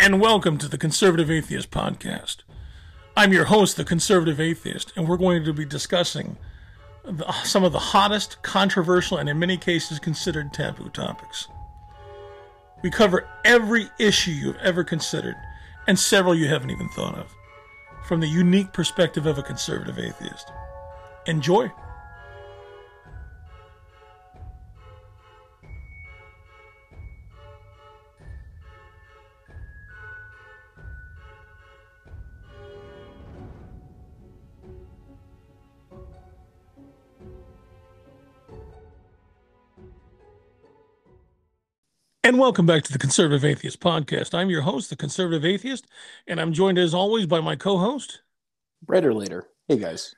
and welcome to the Conservative Atheist Podcast. I'm your host, the Conservative Atheist, and we're going to be discussing the, some of the hottest, controversial, and in many cases considered taboo topics. We cover every issue you've ever considered, and several you haven't even thought of, from the unique perspective of a conservative atheist. Enjoy! And welcome back to the Conservative Atheist Podcast. I'm your host, the Conservative Atheist, and I'm joined as always by my co host, Brighter later. Hey guys.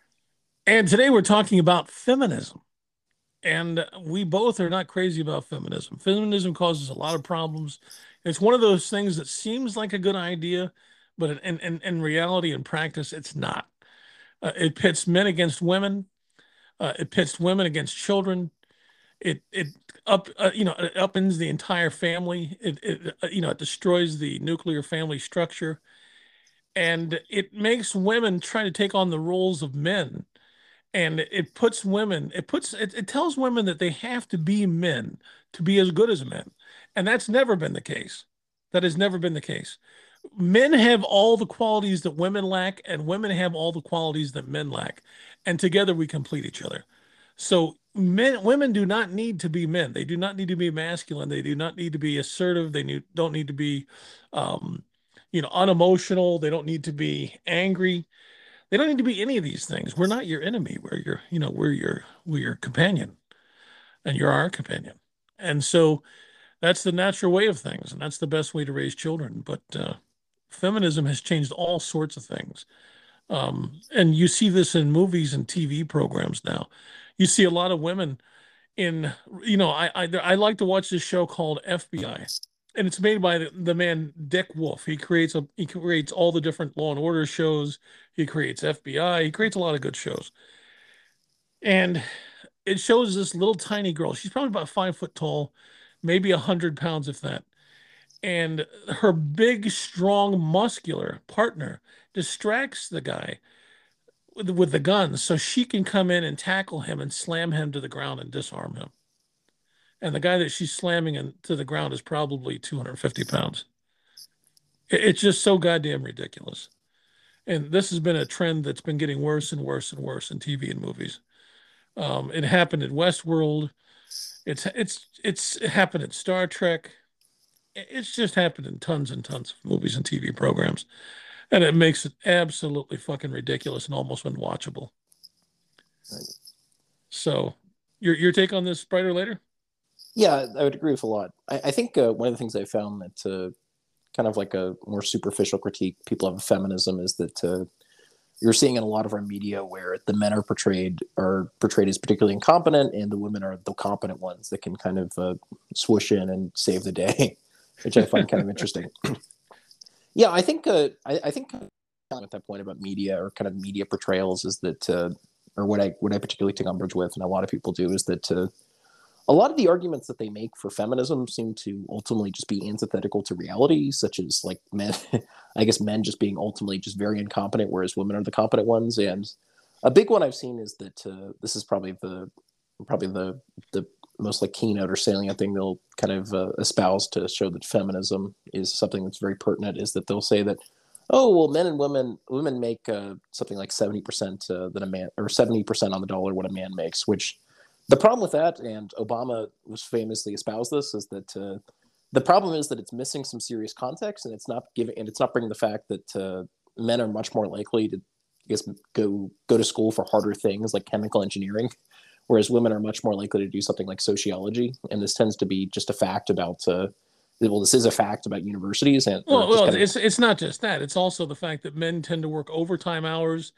And today we're talking about feminism. And we both are not crazy about feminism. Feminism causes a lot of problems. It's one of those things that seems like a good idea, but in, in, in reality and practice, it's not. Uh, it pits men against women, uh, it pits women against children, it it up uh, you know it upends the entire family. It, it uh, you know it destroys the nuclear family structure. And it makes women try to take on the roles of men. And it puts women it puts it, it tells women that they have to be men to be as good as men. And that's never been the case. That has never been the case. Men have all the qualities that women lack and women have all the qualities that men lack. And together we complete each other so men women do not need to be men. They do not need to be masculine. They do not need to be assertive. They need, don't need to be um, you know unemotional. They don't need to be angry. They don't need to be any of these things. We're not your enemy. We're your you know we're your we're your companion and you're our companion. And so that's the natural way of things and that's the best way to raise children. But uh, feminism has changed all sorts of things. Um, and you see this in movies and tv programs now you see a lot of women in you know I, I I, like to watch this show called FBI and it's made by the, the man Dick Wolf. He creates a he creates all the different law and order shows. He creates FBI. He creates a lot of good shows. And it shows this little tiny girl. She's probably about five foot tall, maybe a hundred pounds if that. And her big, strong, muscular partner distracts the guy with, with the guns so she can come in and tackle him and slam him to the ground and disarm him. And the guy that she's slamming into the ground is probably 250 pounds. It's just so goddamn ridiculous. And this has been a trend that's been getting worse and worse and worse in TV and movies. Um, it happened in Westworld. It's it's it's it happened in Star Trek. It's just happened in tons and tons of movies and TV programs and it makes it absolutely fucking ridiculous and almost unwatchable. Right. So, your your take on this, brighter later? Yeah, I would agree with a lot. I, I think uh, one of the things I found that uh, kind of like a more superficial critique people have of feminism is that uh, you're seeing in a lot of our media where the men are portrayed are portrayed as particularly incompetent, and the women are the competent ones that can kind of uh, swoosh in and save the day, which I find kind of interesting. Yeah, I think uh, I, I, think at that point about media or kind of media portrayals is that, uh, or what I what I particularly take umbrage with, and a lot of people do, is that uh, a lot of the arguments that they make for feminism seem to ultimately just be antithetical to reality, such as like men, I guess men just being ultimately just very incompetent, whereas women are the competent ones. And a big one I've seen is that uh, this is probably the probably the the most like keynote or salient thing they'll kind of uh, espouse to show that feminism is something that's very pertinent is that they'll say that oh well men and women women make uh, something like 70% uh, than a man or 70% on the dollar what a man makes which the problem with that and obama was famously espoused this is that uh, the problem is that it's missing some serious context and it's not giving and it's not bringing the fact that uh, men are much more likely to I guess go go to school for harder things like chemical engineering whereas women are much more likely to do something like sociology. And this tends to be just a fact about uh, well this is a fact about universities and well, well kind of... it's it's not just that. It's also the fact that men tend to work overtime hours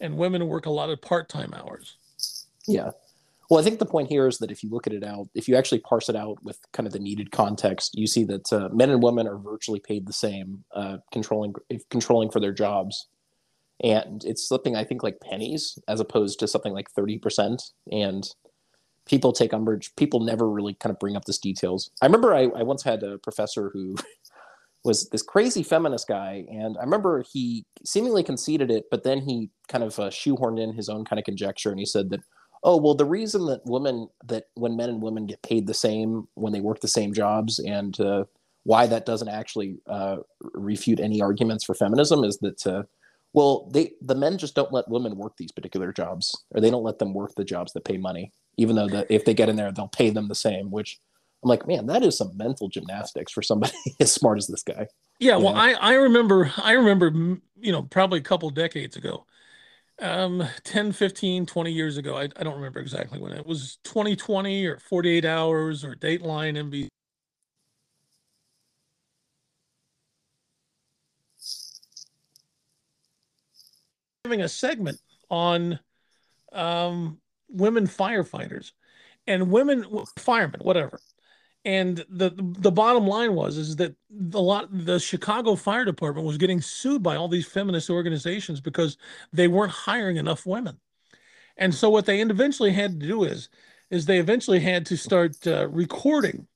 and women work a lot of part-time hours. Yeah. Well i think the point here is that if you look at it out if you actually parse it out with kind of the needed context you see that uh, men and women are virtually paid the same uh, controlling controlling for their jobs and it's something I think like pennies as opposed to something like 30%. And people take umbrage. People never really kind of bring up this details. I remember I, I once had a professor who was this crazy feminist guy, and I remember he seemingly conceded it, but then he kind of uh, shoehorned in his own kind of conjecture, and he said that, oh well, the reason that women that when men and women get paid the same when they work the same jobs, and uh, why that doesn't actually uh, refute any arguments for feminism is that uh, well they the men just don't let women work these particular jobs or they don't let them work the jobs that pay money even though that if they get in there they'll pay them the same which i'm like man that is some mental gymnastics for somebody as smart as this guy. Yeah well i i remember i remember you know probably a couple decades ago. Um 10 15 20 years ago I, I don't remember exactly when it was 2020 or 48 hours or dateline nbc having a segment on um, women firefighters and women firemen, whatever. And the the bottom line was is that the lot the Chicago Fire Department was getting sued by all these feminist organizations because they weren't hiring enough women. And so what they eventually had to do is is they eventually had to start uh, recording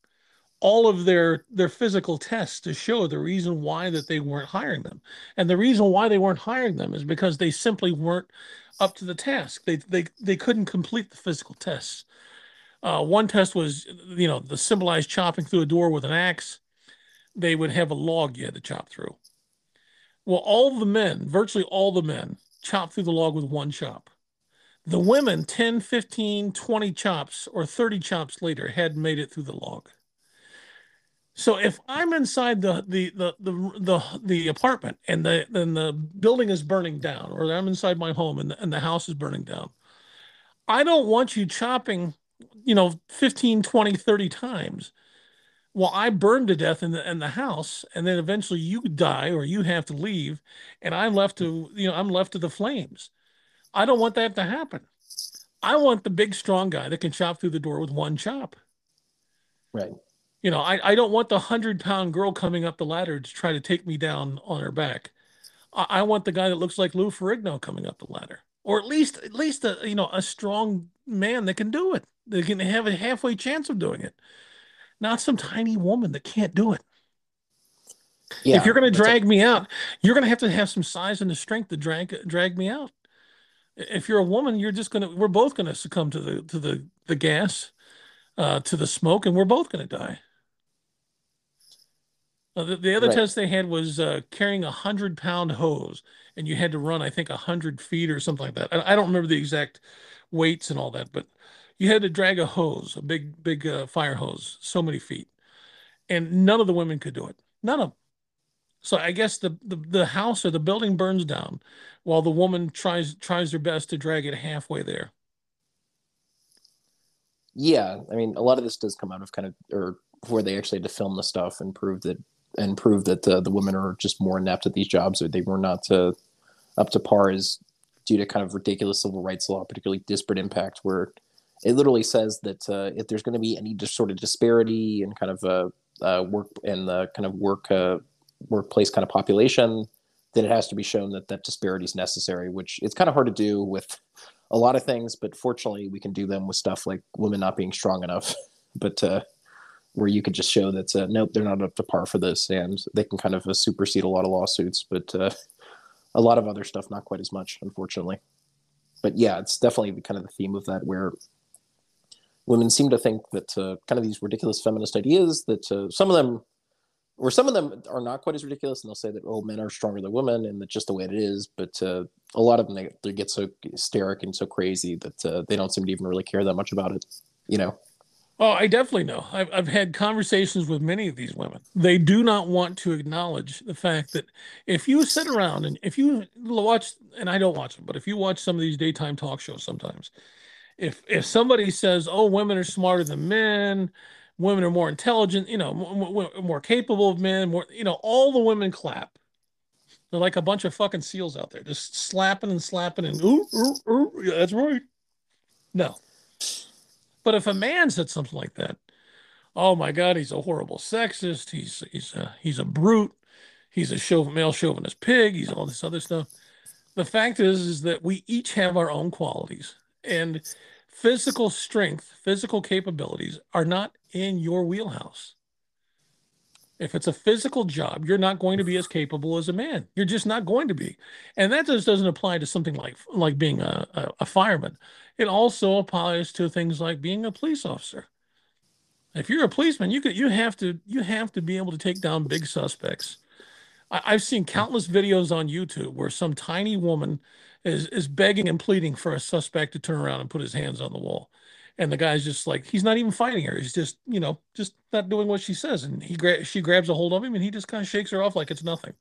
all of their their physical tests to show the reason why that they weren't hiring them. And the reason why they weren't hiring them is because they simply weren't up to the task. They they, they couldn't complete the physical tests. Uh, one test was you know the symbolized chopping through a door with an axe. They would have a log you had to chop through. Well all the men virtually all the men chopped through the log with one chop. The women 10 15 20 chops or 30 chops later had made it through the log so if I'm inside the the the the the, the apartment and the then the building is burning down, or I'm inside my home and the, and the house is burning down, I don't want you chopping, you know, 15, 20, 30 times while I burn to death in the in the house, and then eventually you die or you have to leave, and I'm left to you know I'm left to the flames. I don't want that to happen. I want the big strong guy that can chop through the door with one chop. Right you know, I, I don't want the hundred pound girl coming up the ladder to try to take me down on her back. I, I want the guy that looks like Lou Ferrigno coming up the ladder, or at least at least a you know a strong man that can do it. They can have a halfway chance of doing it, not some tiny woman that can't do it. Yeah, if you're going to drag me out, you're going to have to have some size and the strength to drag drag me out. If you're a woman, you're just going to. We're both going to succumb to the to the the gas, uh, to the smoke, and we're both going to die. Uh, the, the, other right. test they had was uh, carrying a hundred pound hose, and you had to run, I think, a hundred feet or something like that. I, I, don't remember the exact weights and all that, but you had to drag a hose, a big, big uh, fire hose, so many feet, and none of the women could do it. None of them. So I guess the, the the house or the building burns down, while the woman tries tries her best to drag it halfway there. Yeah, I mean, a lot of this does come out of kind of or where they actually had to film the stuff and prove that and prove that uh, the women are just more inept at these jobs or they were not uh, up to par is due to kind of ridiculous civil rights law, particularly disparate impact, where it literally says that uh, if there's going to be any sort of disparity in kind of uh, uh, work and the kind of work uh, workplace kind of population, then it has to be shown that that disparity is necessary, which it's kind of hard to do with a lot of things, but fortunately we can do them with stuff like women not being strong enough. but where you could just show that uh, nope, they're not up to par for this, and they can kind of uh, supersede a lot of lawsuits, but uh, a lot of other stuff not quite as much, unfortunately. But yeah, it's definitely kind of the theme of that, where women seem to think that uh, kind of these ridiculous feminist ideas that uh, some of them, or some of them are not quite as ridiculous, and they'll say that oh, men are stronger than women, and that's just the way it is. But uh, a lot of them they, they get so hysteric and so crazy that they don't seem to even really care that much about it, you know. Oh, I definitely know. I've, I've had conversations with many of these women. They do not want to acknowledge the fact that if you sit around and if you watch, and I don't watch them, but if you watch some of these daytime talk shows sometimes, if if somebody says, "Oh, women are smarter than men," women are more intelligent, you know, more, more capable of men, more, you know, all the women clap. They're like a bunch of fucking seals out there, just slapping and slapping and ooh, ooh, ooh, yeah, that's right. No, but if a man said something like that, oh my God, he's a horrible sexist. He's he's a, he's a brute. He's a chauv- male chauvinist pig. He's all this other stuff. The fact is, is that we each have our own qualities, and physical strength, physical capabilities are not in your wheelhouse. If it's a physical job, you're not going to be as capable as a man. You're just not going to be. And that just doesn't apply to something like like being a, a, a fireman. It also applies to things like being a police officer. If you're a policeman, you could you have to you have to be able to take down big suspects. I, I've seen countless videos on YouTube where some tiny woman is is begging and pleading for a suspect to turn around and put his hands on the wall and the guy's just like he's not even fighting her. He's just you know just not doing what she says. And he gra- she grabs a hold of him and he just kind of shakes her off like it's nothing.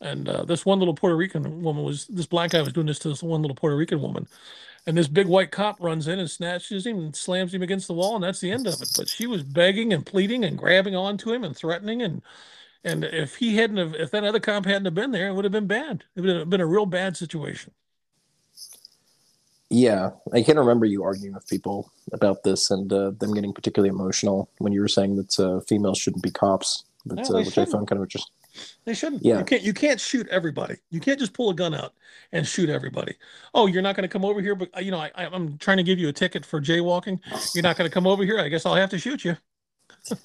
And uh, this one little puerto rican woman was this black guy was doing this to this one little puerto rican woman. And this big white cop runs in and snatches him and slams him against the wall and that's the end of it. But she was begging and pleading and grabbing onto him and threatening and and if he hadn't have if that other cop hadn't have been there it would have been bad. It would have been a real bad situation yeah, I can't remember you arguing with people about this and uh, them getting particularly emotional when you were saying that uh, females shouldn't be cops, but, No, uh, which I shouldn't. found kind of interesting. They shouldn't. Yeah. You can't. You can't shoot everybody. You can't just pull a gun out and shoot everybody. Oh, you're not going to come over here, but uh, you know, I, I- I'm trying to give you a ticket for jaywalking. You're not going to come over here. I guess I'll have to shoot you.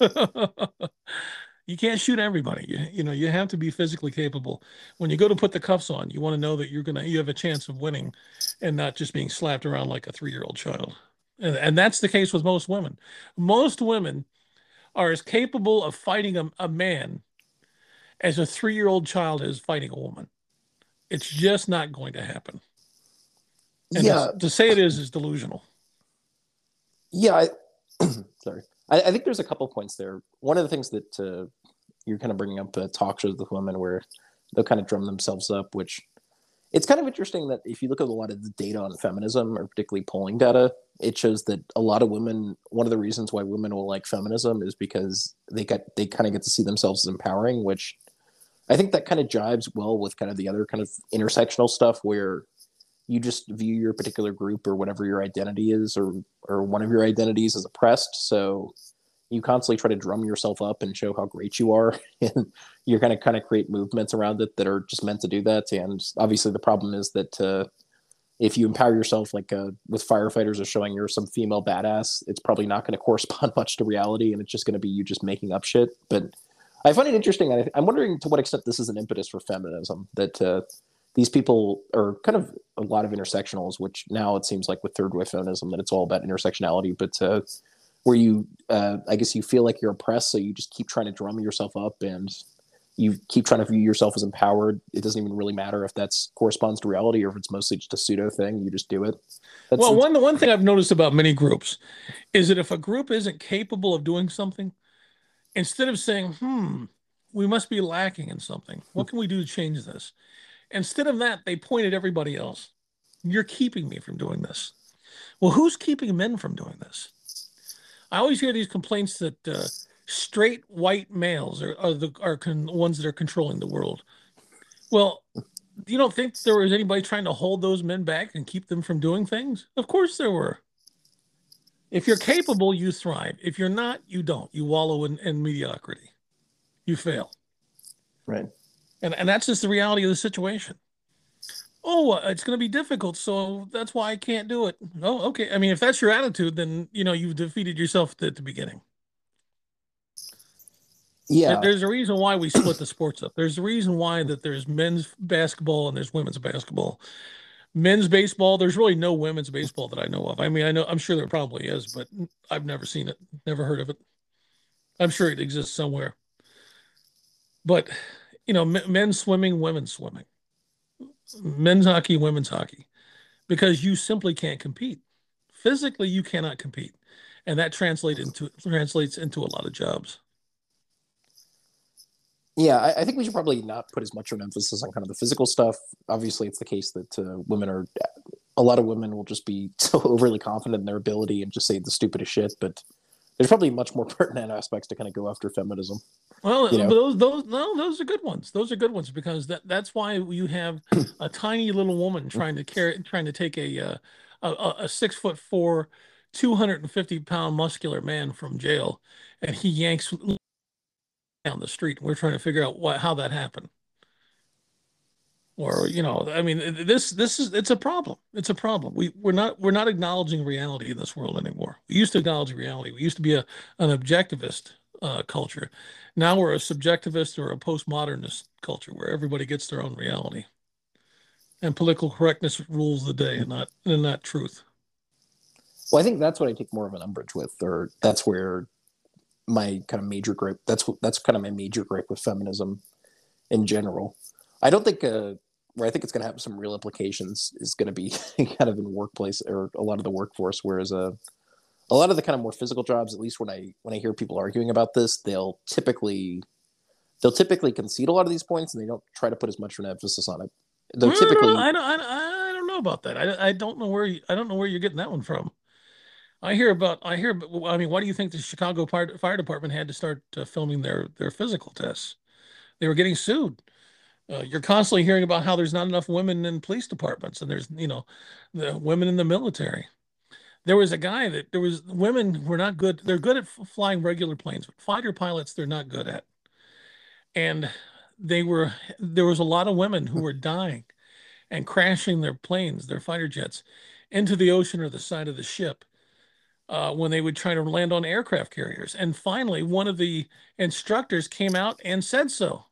you can't shoot everybody. You, you know, you have to be physically capable. When you go to put the cuffs on, you want to know that you're gonna you have a chance of winning, and not just being slapped around like a three year old child. And, and that's the case with most women. Most women are as capable of fighting a, a man as a three year old child is fighting a woman. It's just not going to happen. And yeah, to, to say it is is delusional. yeah. I, sorry, I, I think there's a couple points there. One of the things that uh, you're kind of bringing up uh, talk shows with women where they'll kind of drum themselves up, which it's kind of interesting that if you look at a lot of the data on feminism, or particularly polling data, it shows that a lot of women. One of the reasons why women will like feminism is because they get they kind of get to see themselves as empowering, which I think that kind of jives well with kind of the other kind of intersectional stuff where you just view your particular group or whatever your identity is or or one of your identities as oppressed. So you constantly try to drum yourself up and show how great you are. And you're going to kind of create movements around it that are just meant to do that. And obviously the problem is that uh, if you empower yourself like uh, with firefighters or showing you're some female badass it's probably not going to correspond much to reality and it's just going to be you just making up shit. But i find it interesting I, i'm wondering to what extent this is an impetus for feminism that uh, these people are kind of a lot of intersectionals, which now it seems like with third wave feminism that it's all about intersectionality, but uh, where you, uh, I guess you feel like you're oppressed, so you just keep trying to drum yourself up and you keep trying to view yourself as empowered. It doesn't even really matter if that's corresponds to reality or if it's mostly just a pseudo thing. You just do it. That's, Well, one the one thing I've noticed about many groups is that if a group isn't capable of doing something, instead of saying, "Hmm, we must be lacking in something. What can we do to change this?" Instead of that, they point at everybody else. You're keeping me from doing this. Well, who's keeping men from doing this? I always hear these complaints that uh, straight white males are, are the are con- ones that are controlling the world. Well, you don't think there was anybody trying to hold those men back and keep them from doing things? Of course there were. If you're capable, you thrive. If you're not, you don't. You wallow in, in mediocrity. You fail. right. And, and that's just the reality of the situation. Oh, uh, it's going to be difficult, so that's why I can't do it. Oh, okay. I mean, if that's your attitude, then you know you've defeated yourself at the beginning. Yeah. There- There's a reason why we split the sports up. There's a reason why that there's men's basketball and there's women's basketball. Men's baseball, there's really no women's baseball that I know of. I mean, I know I'm sure there probably is, but I've never seen it, never heard of it. I'm sure it exists somewhere. But you know, men swimming, women swimming, men's hockey, women's hockey, because you simply can't compete. Physically, you cannot compete, and that translates into translates into a lot of jobs. Yeah, I, I think we should probably not put as much of an emphasis on kind of the physical stuff. Obviously, it's the case that uh, women are, a lot of women will just be so overly confident in their ability and just say the stupidest shit. But there's probably much more pertinent aspects to kind of go after feminism. Well, you know? those those no, those are good ones. Those are good ones because that that's why you have a tiny little woman trying to carry, trying to take a uh, a, a, a six foot four, two hundred and fifty pound muscular man from jail, and he yanks down the street. We're trying to figure out what how that happened. Or you know, I mean, this this is it's a problem. It's a problem. We we're not we're not acknowledging reality in this world anymore. We used to acknowledge reality. We used to be a an objectivist uh, culture. Now we're a subjectivist or a postmodernist culture where everybody gets their own reality, and political correctness rules the day, and not and not truth. Well, I think that's what I take more of an umbrage with, or that's where my kind of major gripe. That's that's kind of my major gripe with feminism in general. I don't think uh, where I think it's going to have some real implications is going to be kind of in workplace or a lot of the workforce. Whereas a uh, a lot of the kind of more physical jobs, at least when I when I hear people arguing about this, they'll typically they'll typically concede a lot of these points and they don't try to put as much of an emphasis on it. Though typically, I don't, I don't, I don't know about that. I, I don't know where you, I don't know where you're getting that one from. I hear about I hear. I mean, why do you think the Chicago Fire, Fire Department had to start uh, filming their their physical tests? They were getting sued. Uh, you're constantly hearing about how there's not enough women in police departments, and there's you know, the women in the military. There was a guy that there was women were not good. They're good at flying regular planes, but fighter pilots they're not good at. And they were there was a lot of women who were dying and crashing their planes, their fighter jets, into the ocean or the side of the ship uh, when they would try to land on aircraft carriers. And finally, one of the instructors came out and said so.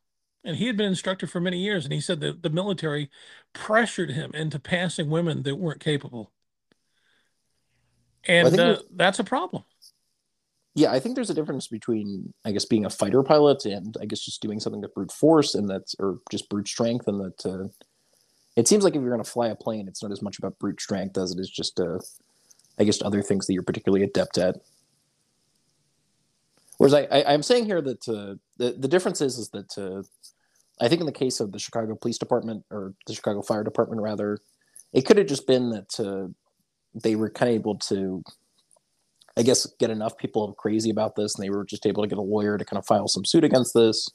And he had been instructor for many years, and he said that the military pressured him into passing women that weren't capable. And well, uh, that's a problem. Yeah, I think there's a difference between, I guess, being a fighter pilot and I guess just doing something with brute force and that's, or just brute strength. And that uh, it seems like if you're going to fly a plane, it's not as much about brute strength as it is just uh, I guess, other things that you're particularly adept at. Whereas I, I am saying here that uh, the the difference is is that uh, I think in the case of the Chicago Police Department or the Chicago Fire Department rather, it could have just been that uh, they were kind of able to, I guess, get enough people crazy about this, and they were just able to get a lawyer to kind of file some suit against this,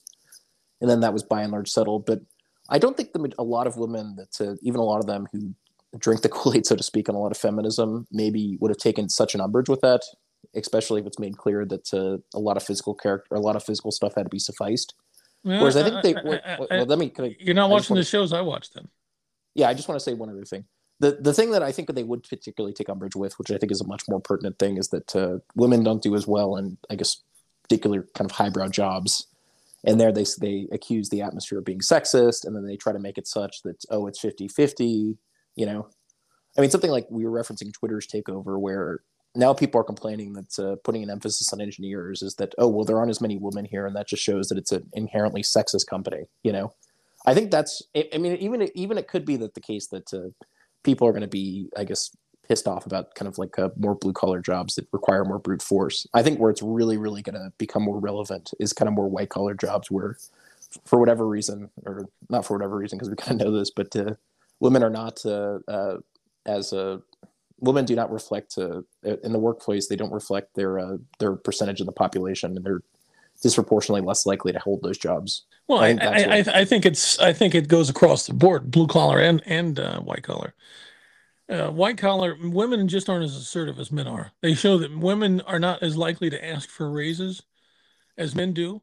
and then that was by and large settled. But I don't think the, a lot of women that uh, even a lot of them who drink the Kool Aid, so to speak, on a lot of feminism, maybe would have taken such an umbrage with that, especially if it's made clear that uh, a lot of physical character, a lot of physical stuff had to be sufficed. Well, Whereas I think they. I, I, well, let me. I, you're not watching the shows I watch, then. Yeah, I just want to say one other thing. The the thing that I think they would particularly take umbrage with, which I think is a much more pertinent thing, is that uh, women don't do as well in, I guess, particular kind of highbrow jobs. And there they they accuse the atmosphere of being sexist and then they try to make it such that oh it's 50-50 you know? I mean something like we were referencing twitter's takeover where now people are complaining that uh, putting an emphasis on engineers is that oh well there aren't as many women here and that just shows that it's an inherently sexist company you know? I think that's i mean even even it could be that the case that uh, people are going to be i guess pissed off about kind of like uh, more blue collar jobs that require more brute force i think where it's really really going to become more relevant is kind of more white collar jobs where for whatever reason or not for whatever reason because we kind of know this but uh, women are not uh, uh, as a women do not reflect uh, in the workplace. They don't reflect their uh, their percentage of the population, and they're disproportionately less likely to hold those jobs. Well, I I, I, I think it's I think it goes across the board, blue collar and and uh, white collar. Uh, white collar women just aren't as assertive as men are. They show that women are not as likely to ask for raises as men do,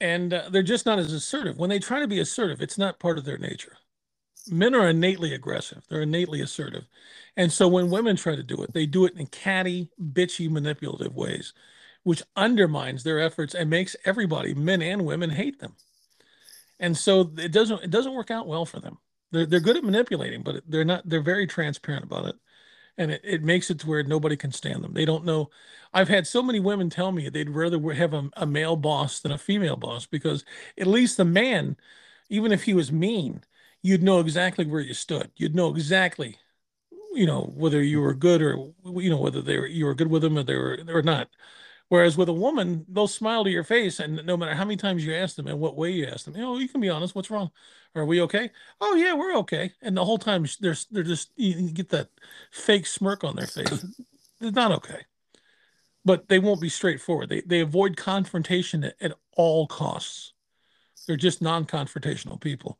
and uh, they're just not as assertive. When they try to be assertive, it's not part of their nature men are innately aggressive. They're innately assertive. And so when women try to do it, they do it in catty, bitchy, manipulative ways, which undermines their efforts and makes everybody, men and women, hate them. And so it doesn't it doesn't work out well for them. They're they're good at manipulating, but they're not they're very transparent about it. And it, it makes it to where nobody can stand them. They don't know. I've had so many women tell me they'd rather have a, a male boss than a female boss because at least the man, even if he was mean, you'd know exactly where you stood. You'd know exactly, you know, whether you were good or you know whether they were you were good with them or they were or not. Whereas with a woman, they'll smile to your face, and no matter how many times you ask them and what way you ask them, you know, you can be honest. What's wrong? Are we okay? Oh yeah, we're okay. And the whole time they're they're just you get that fake smirk on their face. It's not okay. But they won't be straightforward. They they avoid confrontation at, at all costs. They're just non-confrontational people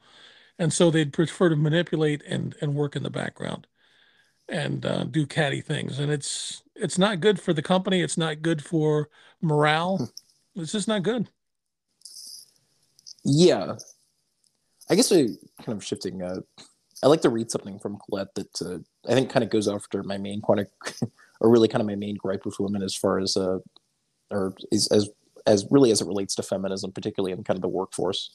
and so they'd prefer to manipulate and and work in the background and uh, do catty things and it's it's not good for the company it's not good for morale hmm. it's just not good yeah i guess we kind of shifting uh i like to read something from Quillette that uh, i think kind of goes after my main point of or really kind of my main gripe with women as far as uh or is as as really as it relates to feminism, particularly in kind of the workforce.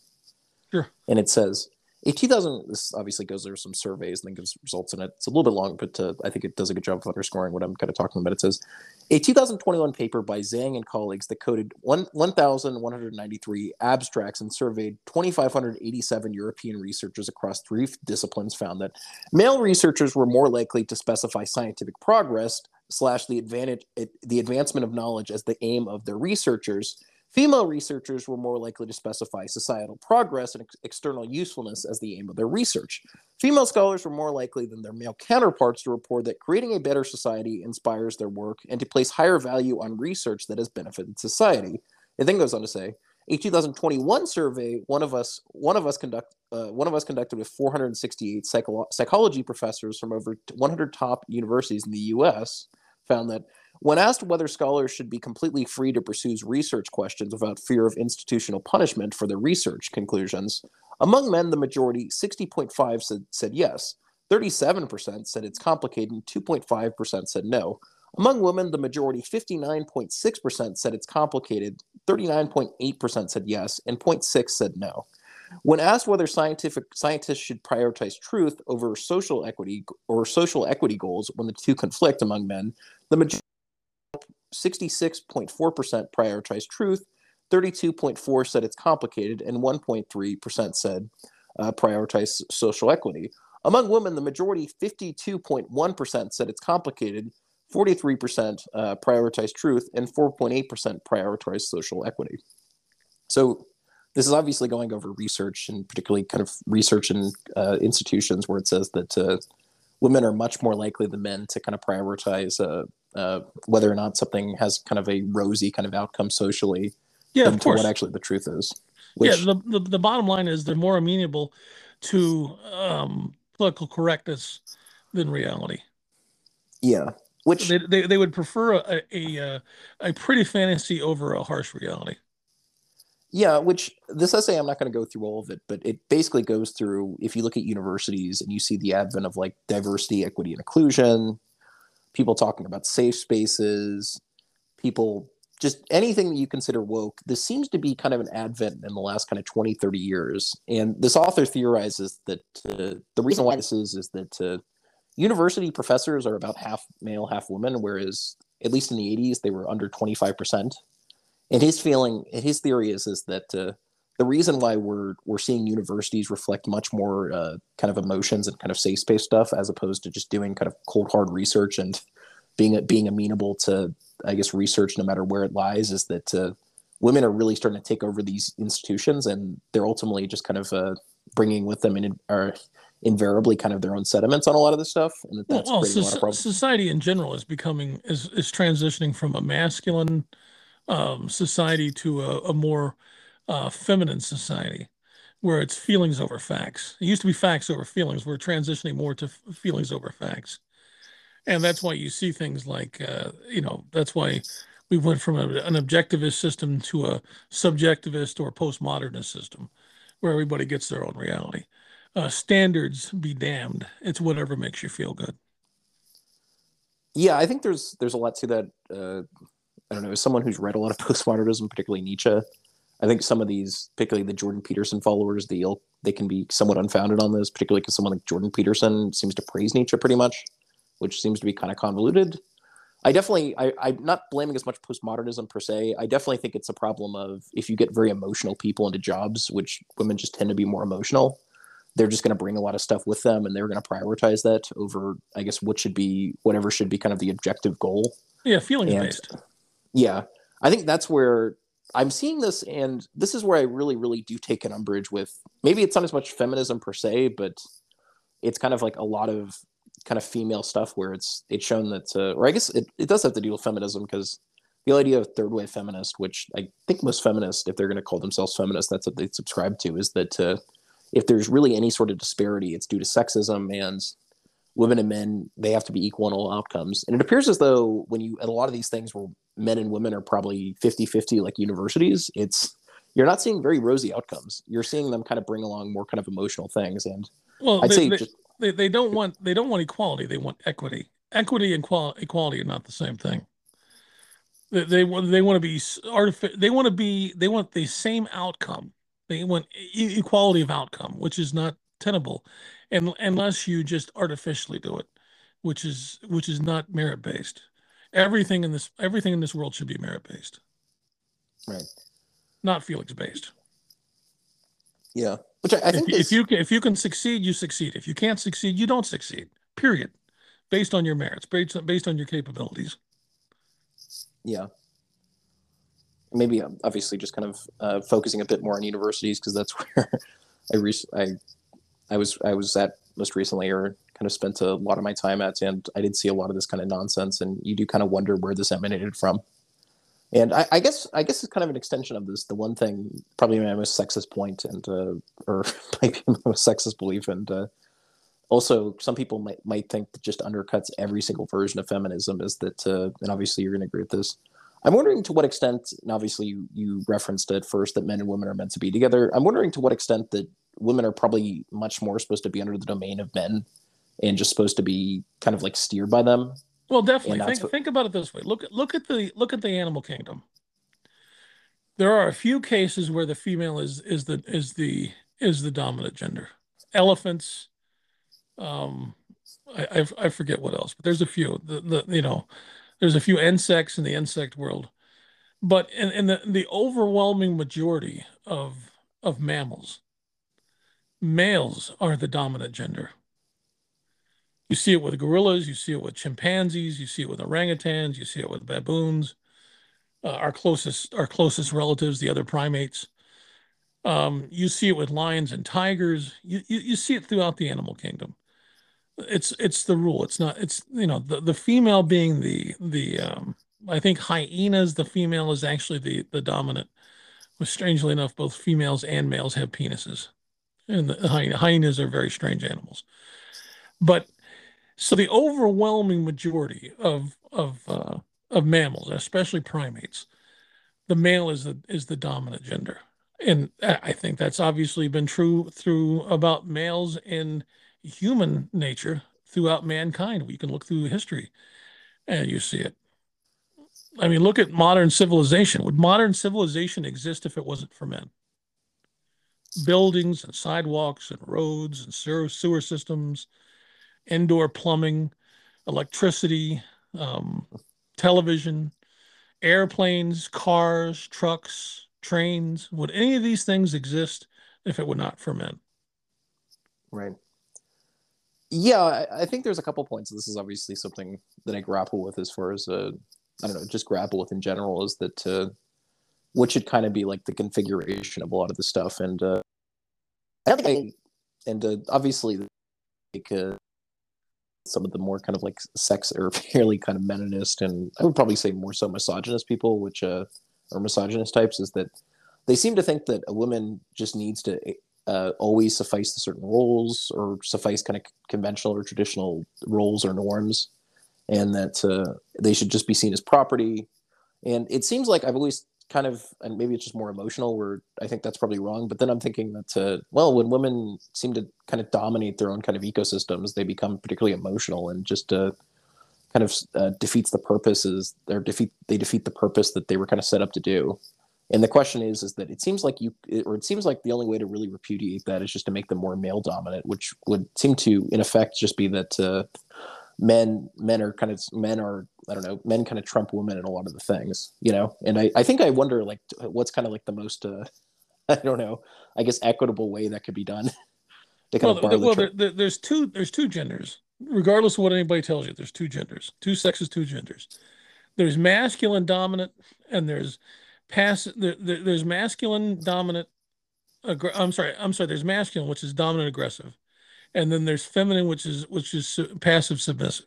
Sure. And it says 2000 this obviously goes there some surveys and then gives results in it. It's a little bit long but uh, i think it does a good job of underscoring what i'm kind of talking about. It says a 2021 paper by zhang and colleagues that coded 1, 1193 abstracts and surveyed 2587 european researchers across three disciplines found that male researchers were more likely to specify scientific progress slash the advantage the advancement of knowledge as the aim of their researchers Female researchers were more likely to specify societal progress and ex- external usefulness as the aim of their research. Female scholars were more likely than their male counterparts to report that creating a better society inspires their work and to place higher value on research that has benefited society. It then goes on to say, a 2021 survey, one of us, one of us conduct, uh, one of us conducted with 468 psycho- psychology professors from over 100 top universities in the U.S., found that when asked whether scholars should be completely free to pursue research questions without fear of institutional punishment for their research conclusions, among men, the majority, 60.5, said, said yes. 37% said it's complicated, and 2.5% said no. Among women, the majority, 59.6%, said it's complicated, 39.8% said yes, and 0.6 said no. When asked whether scientific scientists should prioritize truth over social equity or social equity goals when the two conflict among men, the majority 66.4% prioritized truth, 32.4 said it's complicated, and 1.3% said uh, prioritize social equity. Among women, the majority, 52.1%, said it's complicated, 43% uh, prioritize truth, and 4.8% prioritize social equity. So this is obviously going over research and particularly kind of research in uh, institutions where it says that uh, women are much more likely than men to kind of prioritize uh, uh, whether or not something has kind of a rosy kind of outcome socially yeah of course what actually the truth is which... yeah the, the, the, bottom line is they're more amenable to um, political correctness than reality. Yeah which they, they, they would prefer a, a, a, a pretty fantasy over a harsh reality. Yeah, which this essay, I'm not going to go through all of it, but it basically goes through if you look at universities and you see the advent of like diversity, equity, and inclusion, people talking about safe spaces, people just anything that you consider woke. This seems to be kind of an advent in the last kind of 20, 30 years. And this author theorizes that uh, the reason why this is is that uh, university professors are about half male, half women, whereas at least in the 80s, they were under 25% and his feeling his theory is is that uh, the reason why we're we're seeing universities reflect much more uh, kind of emotions and kind of safe space stuff as opposed to just doing kind of cold hard research and being being amenable to I guess research no matter where it lies is that uh, women are really starting to take over these institutions and they're ultimately just kind of uh, bringing with them in are invariably kind of their own sediments on a lot of this stuff and that that's well, well so, society in general is becoming is is transitioning from a masculine um, society to a, a more uh, feminine society where it's feelings over facts. It used to be facts over feelings. We're transitioning more to feelings over facts. And that's why you see things like, uh, you know, that's why we went from a, an objectivist system to a subjectivist or postmodernist system where everybody gets their own reality. Uh, standards be damned. It's whatever makes you feel good. Yeah, I think there's there's a lot to that. Uh, I don't know, as someone who's read a lot of postmodernism, particularly Nietzsche, I think some of these, particularly the Jordan Peterson followers, they they can be somewhat unfounded on this, particularly because someone like Jordan Peterson seems to praise Nietzsche pretty much, which seems to be kind of convoluted. I definitely, I, I'm not blaming as much postmodernism per se. I definitely think it's a problem of if you get very emotional people into jobs, which women just tend to be more emotional, they're just going to bring a lot of stuff with them and they're going to prioritize that over, I guess, what should be, whatever should be kind of the objective goal. Yeah, feelings based yeah, I think that's where I'm seeing this, and this is where I really, really do take an umbrage with. Maybe it's not as much feminism per se, but it's kind of like a lot of kind of female stuff where it's it's shown that, uh, or I guess it, it does have to do with feminism because the idea of third wave feminist, which I think most feminists, if they're going to call themselves feminists, that's what they subscribe to, is that uh, if there's really any sort of disparity, it's due to sexism and women and men they have to be equal in all outcomes and it appears as though when you at a lot of these things where men and women are probably 50-50 like universities it's you're not seeing very rosy outcomes you're seeing them kind of bring along more kind of emotional things and well i'd they, say they, just, they, they don't want they don't want equality they want equity equity and qual- equality are not the same thing They they want they want to be artificial. They want to be they want the same outcome. They want e- equality of outcome, which is not tenable, and unless you just artificially do it, which is which is not merit based. Everything in this everything in this world should be merit based, Right. not Felix based. Yeah. Which I, I think if, is, if you can if you can succeed, you succeed. If you can't succeed, you don't succeed. Period. Based on your merits, based on, based on your capabilities. yeah. Maybe obviously just kind of uh, focusing a bit more on universities because that's where I, rec- I I was I was at most recently or kind of spent a lot of my time at and I did see a lot of this kind of nonsense and you do kind of wonder where this emanated from. And I, I guess I guess it's kind of an extension of this. The one thing, probably my most sexist point, and uh, or maybe my most sexist belief, and uh, also some people might might think that just undercuts every single version of feminism is that, uh, and obviously you're going to agree with this. I'm wondering to what extent, and obviously you, you referenced at first that men and women are meant to be together. I'm wondering to what extent that women are probably much more supposed to be under the domain of men and just supposed to be kind of like steered by them. Well, definitely. Think think about it this way. Look at look at the look at the animal kingdom. There are a few cases where the female is is the is the is the dominant gender. Elephants. Um, I I, I forget what else, but there's a few. The the you know, there's a few insects in the insect world, but in, in the the overwhelming majority of of mammals, males are the dominant gender. You see it with gorillas, you see it with chimpanzees, you see it with orangutans, you see it with baboons, uh, our closest our closest relatives, the other primates. Um, you see it with lions and tigers. You, you you see it throughout the animal kingdom. It's it's the rule. It's not. It's you know the the female being the the um, I think hyenas. The female is actually the the dominant. But strangely enough, both females and males have penises, and the hyenas are very strange animals. But so the overwhelming majority of of uh, of mammals, especially primates, the male is the is the dominant gender, and I think that's obviously been true through about males in human nature throughout mankind. We can look through history, and you see it. I mean, look at modern civilization. Would modern civilization exist if it wasn't for men? Buildings and sidewalks and roads and sewer, sewer systems, indoor plumbing, electricity, um, television, airplanes, cars, trucks, trains. Would any of these things exist if it were not for men? Right. Yeah, I, I think there's a couple points. This is obviously something that I grapple with as far as uh, I don't know, just grapple with in general is that uh, what should kind of be like the configuration of a lot of the stuff, and uh, I don't think I, and uh, obviously like uh, some of the more kind of like sex or fairly kind of meninist and I would probably say more so misogynist people, which uh, or misogynist types, is that they seem to think that a woman just needs to uh, always suffice to certain roles or suffice kind of conventional or traditional roles or norms, and that uh, they should just be seen as property. And it seems like I've always kind of, and maybe it's just more emotional, where I think that's probably wrong. But then I'm thinking that, uh, well, when women seem to kind of dominate their own kind of ecosystems, they become particularly emotional and just uh, kind of uh, defeats the purposes. Or defeat they defeat the purpose that they were kind of set up to do. And the question is, is that it seems like you, or it seems like the only way to really repudiate that is just to make them more male dominant, which would seem to, in effect, just be that uh, men, men are kind of men are, I don't know, men kind of trump women in a lot of the things, you know. And I, I think I wonder, like, what's kind of like the most, uh, I don't know, I guess equitable way that could be done. to kind Well, of bar the there, there- there's two there's two genders. Regardless of what anybody tells you, there's two genders, two sexes, two genders. There's masculine dominant, and there's pass. There, there- there's masculine dominant. Aggr- I'm sorry. I'm sorry. There's masculine, which is dominant aggressive, and then there's feminine, which is which is passive submissive.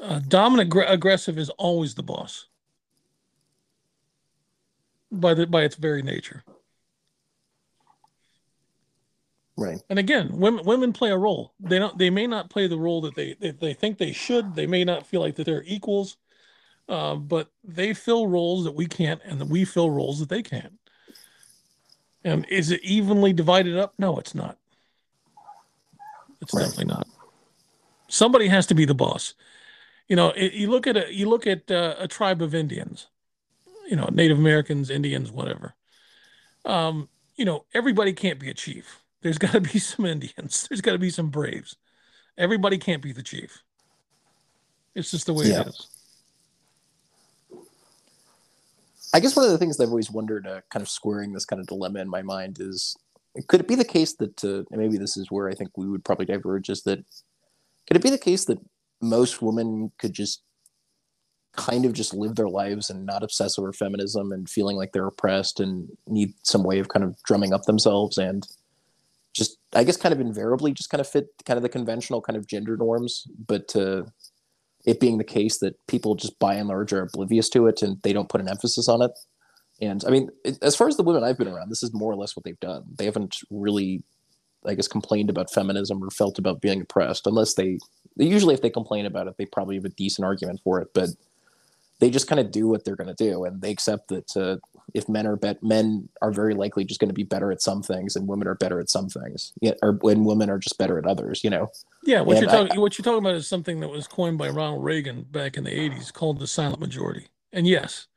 Uh, dominant gr- aggressive is always the boss by the by its very nature. right. And again, women women play a role. They don't. They may not play the role that they they, they think they should. They may not feel like that they're equals, uh, but they fill roles that we can't, and that we fill roles that they can't. And is it evenly divided up? No, it's not. It's Right. definitely not. Somebody has to be the boss, You know, it, you look at a you look at uh, a tribe of Indians, you know, Native Americans, Indians, whatever. Um, you know, everybody can't be a chief. There's got to be some Indians. There's got to be some braves. Everybody can't be the chief. It's just the way yeah. it is. I guess one of the things that I've always wondered, uh, kind of squaring this kind of dilemma in my mind, is could it be the case that, uh, maybe this is where I think we would probably diverge, is that could it be the case that most women could just kind of just live their lives and not obsess over feminism and feeling like they're oppressed and need some way of kind of drumming up themselves and just I guess kind of invariably just kind of fit kind of the conventional kind of gender norms, but uh, it being the case that people just by and large are oblivious to it and they don't put an emphasis on it. And I mean, it, as far as the women I've been around, this is more or less what they've done. They haven't really, I guess, complained about feminism or felt about being oppressed, unless they, usually if they complain about it, they probably have a decent argument for it. But they just kind of do what they're going to do, and they accept that uh, if men are bet men are very likely just going to be better at some things, and women are better at some things, yeah, or when women are just better at others, you know. Yeah, what and you're talking what you're talking about is something that was coined by Ronald Reagan back in the '80s, called the silent majority. And yes,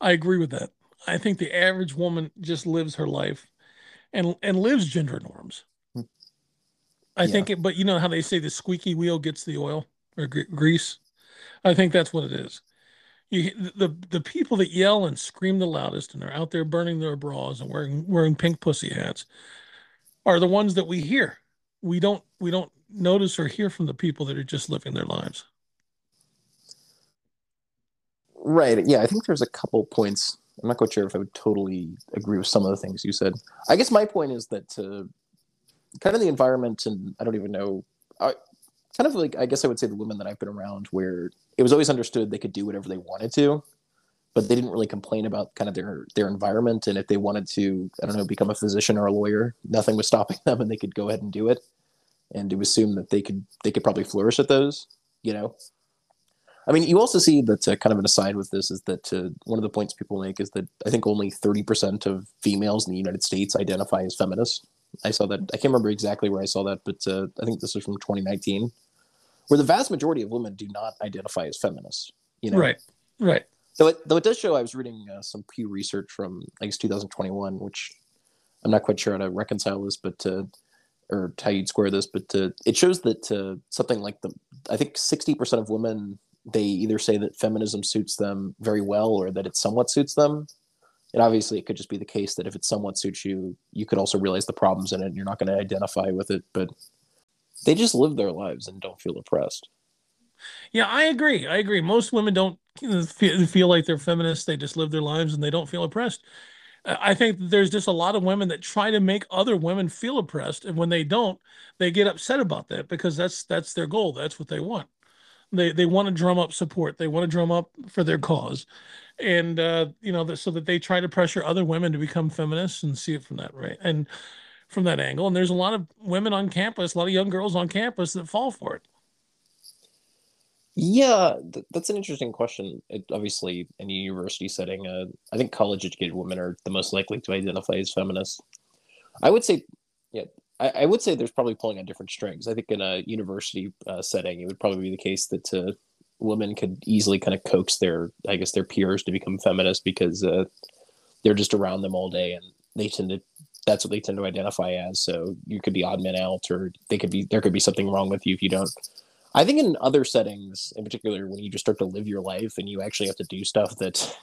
I agree with that. I think the average woman just lives her life, and and lives gender norms. Hmm. I yeah. think it, but you know how they say the squeaky wheel gets the oil or grease. I think that's what it is you the the people that yell and scream the loudest and are out there burning their bras and wearing wearing pink pussy hats are the ones that we hear. We don't we don't notice or hear from the people that are just living their lives. Right. Yeah, I think there's a couple points. I'm not quite sure if I would totally agree with some of the things you said. I guess my point is that uh, kind of the environment, and I don't even know. I, kind of like I guess I would say the women that I've been around, where it was always understood they could do whatever they wanted to, but they didn't really complain about kind of their their environment. And if they wanted to, I don't know, become a physician or a lawyer, nothing was stopping them, and they could go ahead and do it. And to assume that they could they could probably flourish at those, you know. I mean, you also see that uh, kind of an aside with this is that uh, one of the points people make is that I think only 30% of females in the United States identify as feminists. I saw that. I can't remember exactly where I saw that, but uh, I think this was from 2019 where the vast majority of women do not identify as feminists. You know, right, right. Though it, though it does show, I was reading uh, some Pew research from I guess 2021, which I'm not quite sure how to reconcile this, but uh, or how you'd square this, but uh, it shows that uh, something like the I think 60% of women they either say that feminism suits them very well or that it somewhat suits them. And obviously, it could just be the case that if it somewhat suits you, you could also realize the problems in it. and You're not going to identify with it, but they just live their lives and don't feel oppressed. Yeah, I agree. I agree. Most women don't feel like they're feminists. They just live their lives and they don't feel oppressed. Uh, I think there's just a lot of women that try to make other women feel oppressed, and when they don't, they get upset about that because that's that's their goal. That's what they want. They they want to drum up support. They want to drum up for their cause, and uh, you know, so that they try to pressure other women to become feminists and see it from that right. And from that angle. And there's a lot of women on campus, a lot of young girls on campus that fall for it. Yeah, th- that's an interesting question. It, obviously, in a university setting, uh, I think college educated women are the most likely to identify as feminists. I would say, yeah, I, I would say there's probably pulling on different strings. I think in a university uh, setting, it would probably be the case that uh, women could easily kind of coax their, I guess, their peers to become feminists because uh, they're just around them all day and they tend to that's what they tend to identify as. So you could be odd men out, or they could be there could be something wrong with you if you don't. I think in other settings, in particular, when you just start to live your life and you actually have to do stuff that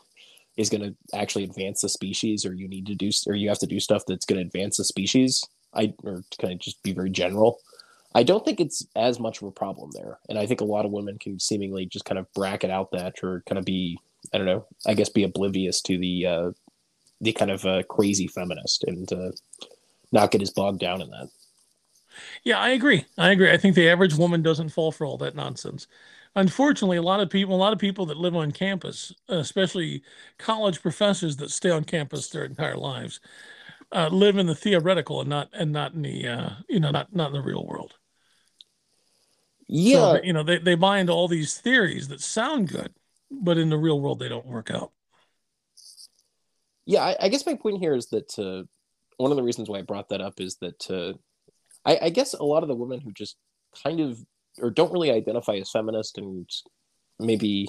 is going to actually advance the species, or you need to do, or you have to do stuff that's going to advance the species. I or kind of just be very general. I don't think it's as much of a problem there, and I think a lot of women can seemingly just kind of bracket out that, or kind of be, I don't know, I guess be oblivious to the uh, the kind of uh, crazy feminist and uh, not get as bogged down in that. Yeah, I agree. I agree. I think the average woman doesn't fall for all that nonsense. Unfortunately, a lot of people, a lot of people that live on campus, especially college professors that stay on campus their entire lives, uh, live in the theoretical and not and not in the uh, you know not not in the real world. Yeah, so, you know they they buy into all these theories that sound good, but in the real world they don't work out yeah, I, I, guess my point here is that uh, one of the reasons why I brought that up is that uh, I, I, guess a lot of the women who just kind of or don't really identify as feminist and maybe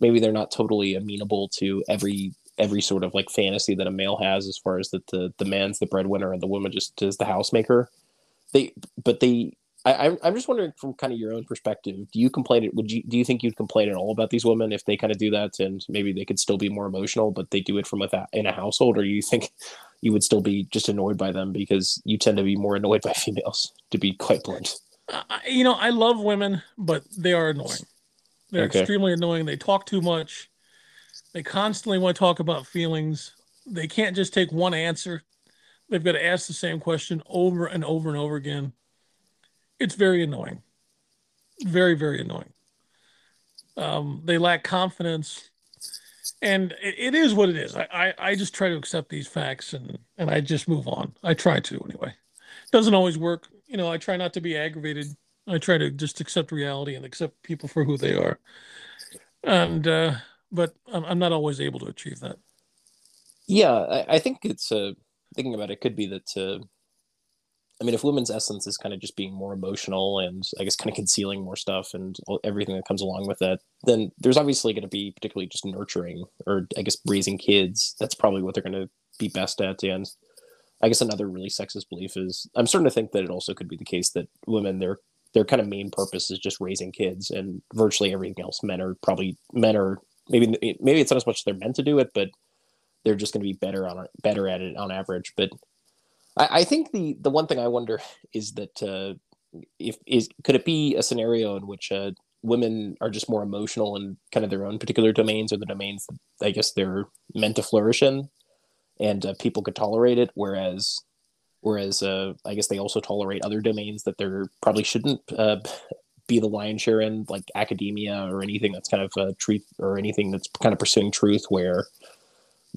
maybe they're not totally amenable to every every sort of like fantasy that a male has as far as that the the man's the breadwinner and the woman just is the housemaker they but they I, I'm just wondering from kind of your own perspective, do you complain it would you do you think you'd complain at all about these women if they kind of do that and maybe they could still be more emotional, but they do it from without in a household, or you think you would still be just annoyed by them because you tend to be more annoyed by females, to be quite blunt. Uh, you know, I love women, but they are annoying. They're okay. extremely annoying. They talk too much. They constantly want to talk about feelings. They can't just take one answer. They've got to ask the same question over and over and over again. It's very annoying. Very, very annoying. Um, they lack confidence. And it, it is what it is. I, I, I just try to accept these facts and, and I just move on. I try to anyway. Doesn't always work. You know, I try not to be aggravated. I try to just accept reality and accept people for who they are. And, uh, but I'm, not always able to achieve that. Yeah, I, I think it's uh, thinking about it could be that uh, I mean, if women's essence is kind of just being more emotional and I guess kind of concealing more stuff and everything that comes along with that, then there's obviously going to be particularly just nurturing or I guess raising kids. That's probably what they're going to be best at. And I guess another really sexist belief is I'm starting to think that it also could be the case that women, their their kind of main purpose is just raising kids, and virtually everything else, men are probably men are maybe maybe it's not as much they're meant to do it, but they're just going to be better on better at it on average. But I, I think the the one thing I wonder is that uh, if is could it be a scenario in which uh, women are just more emotional in kind of their own particular domains or the domains that I guess they're meant to flourish in, and uh, people could tolerate it, whereas whereas uh, I guess they also tolerate other domains that they're probably shouldn't uh, be the lion's share in, like academia or anything that's kind of uh, truth or anything that's kind of pursuing truth, where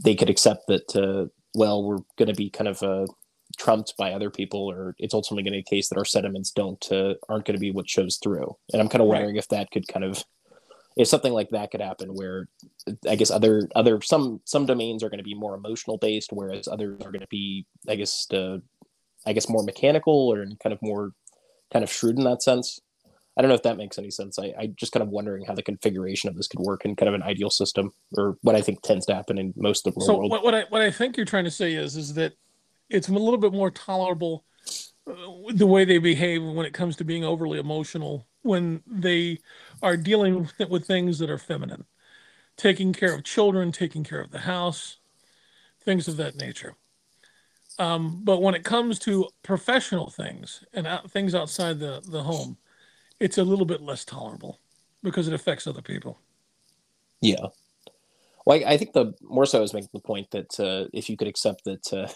they could accept that uh, well we're going to be kind of uh, trumped by other people, or it's ultimately going to be a case that our sentiments don't uh, aren't going to be what shows through. And I'm kind of wondering right. if that could kind of if something like that could happen, where I guess other other some some domains are going to be more emotional based, whereas others are going to be, I guess, uh, I guess more mechanical or kind of more kind of shrewd in that sense. I don't know if that makes any sense. I, I just kind of wondering how the configuration of this could work in kind of an ideal system, or what I think tends to happen in most of the so world. So what, what I what I think you're trying to say is is that it's a little bit more tolerable uh, the way they behave when it comes to being overly emotional when they are dealing with things that are feminine, taking care of children, taking care of the house, things of that nature. Um, but when it comes to professional things and out, things outside the, the home, it's a little bit less tolerable because it affects other people. Yeah. Well, I, I think the more so I was making the point that uh, if you could accept that uh,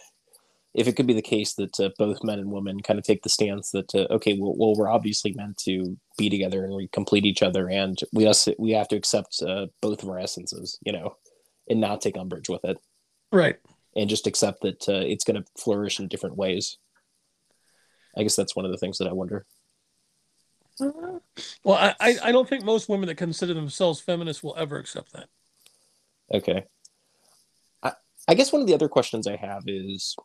if it could be the case that uh, both men and women kind of take the stance that uh, okay, well, well, we're obviously meant to be together and we complete each other, and we us we have to accept uh, both of our essences, you know, and not take umbrage with it, right? And just accept that uh, it's going to flourish in different ways. I guess that's one of the things that I wonder. Well, I, I don't think most women that consider themselves feminists will ever accept that. Okay. I, I guess one of the other questions I have is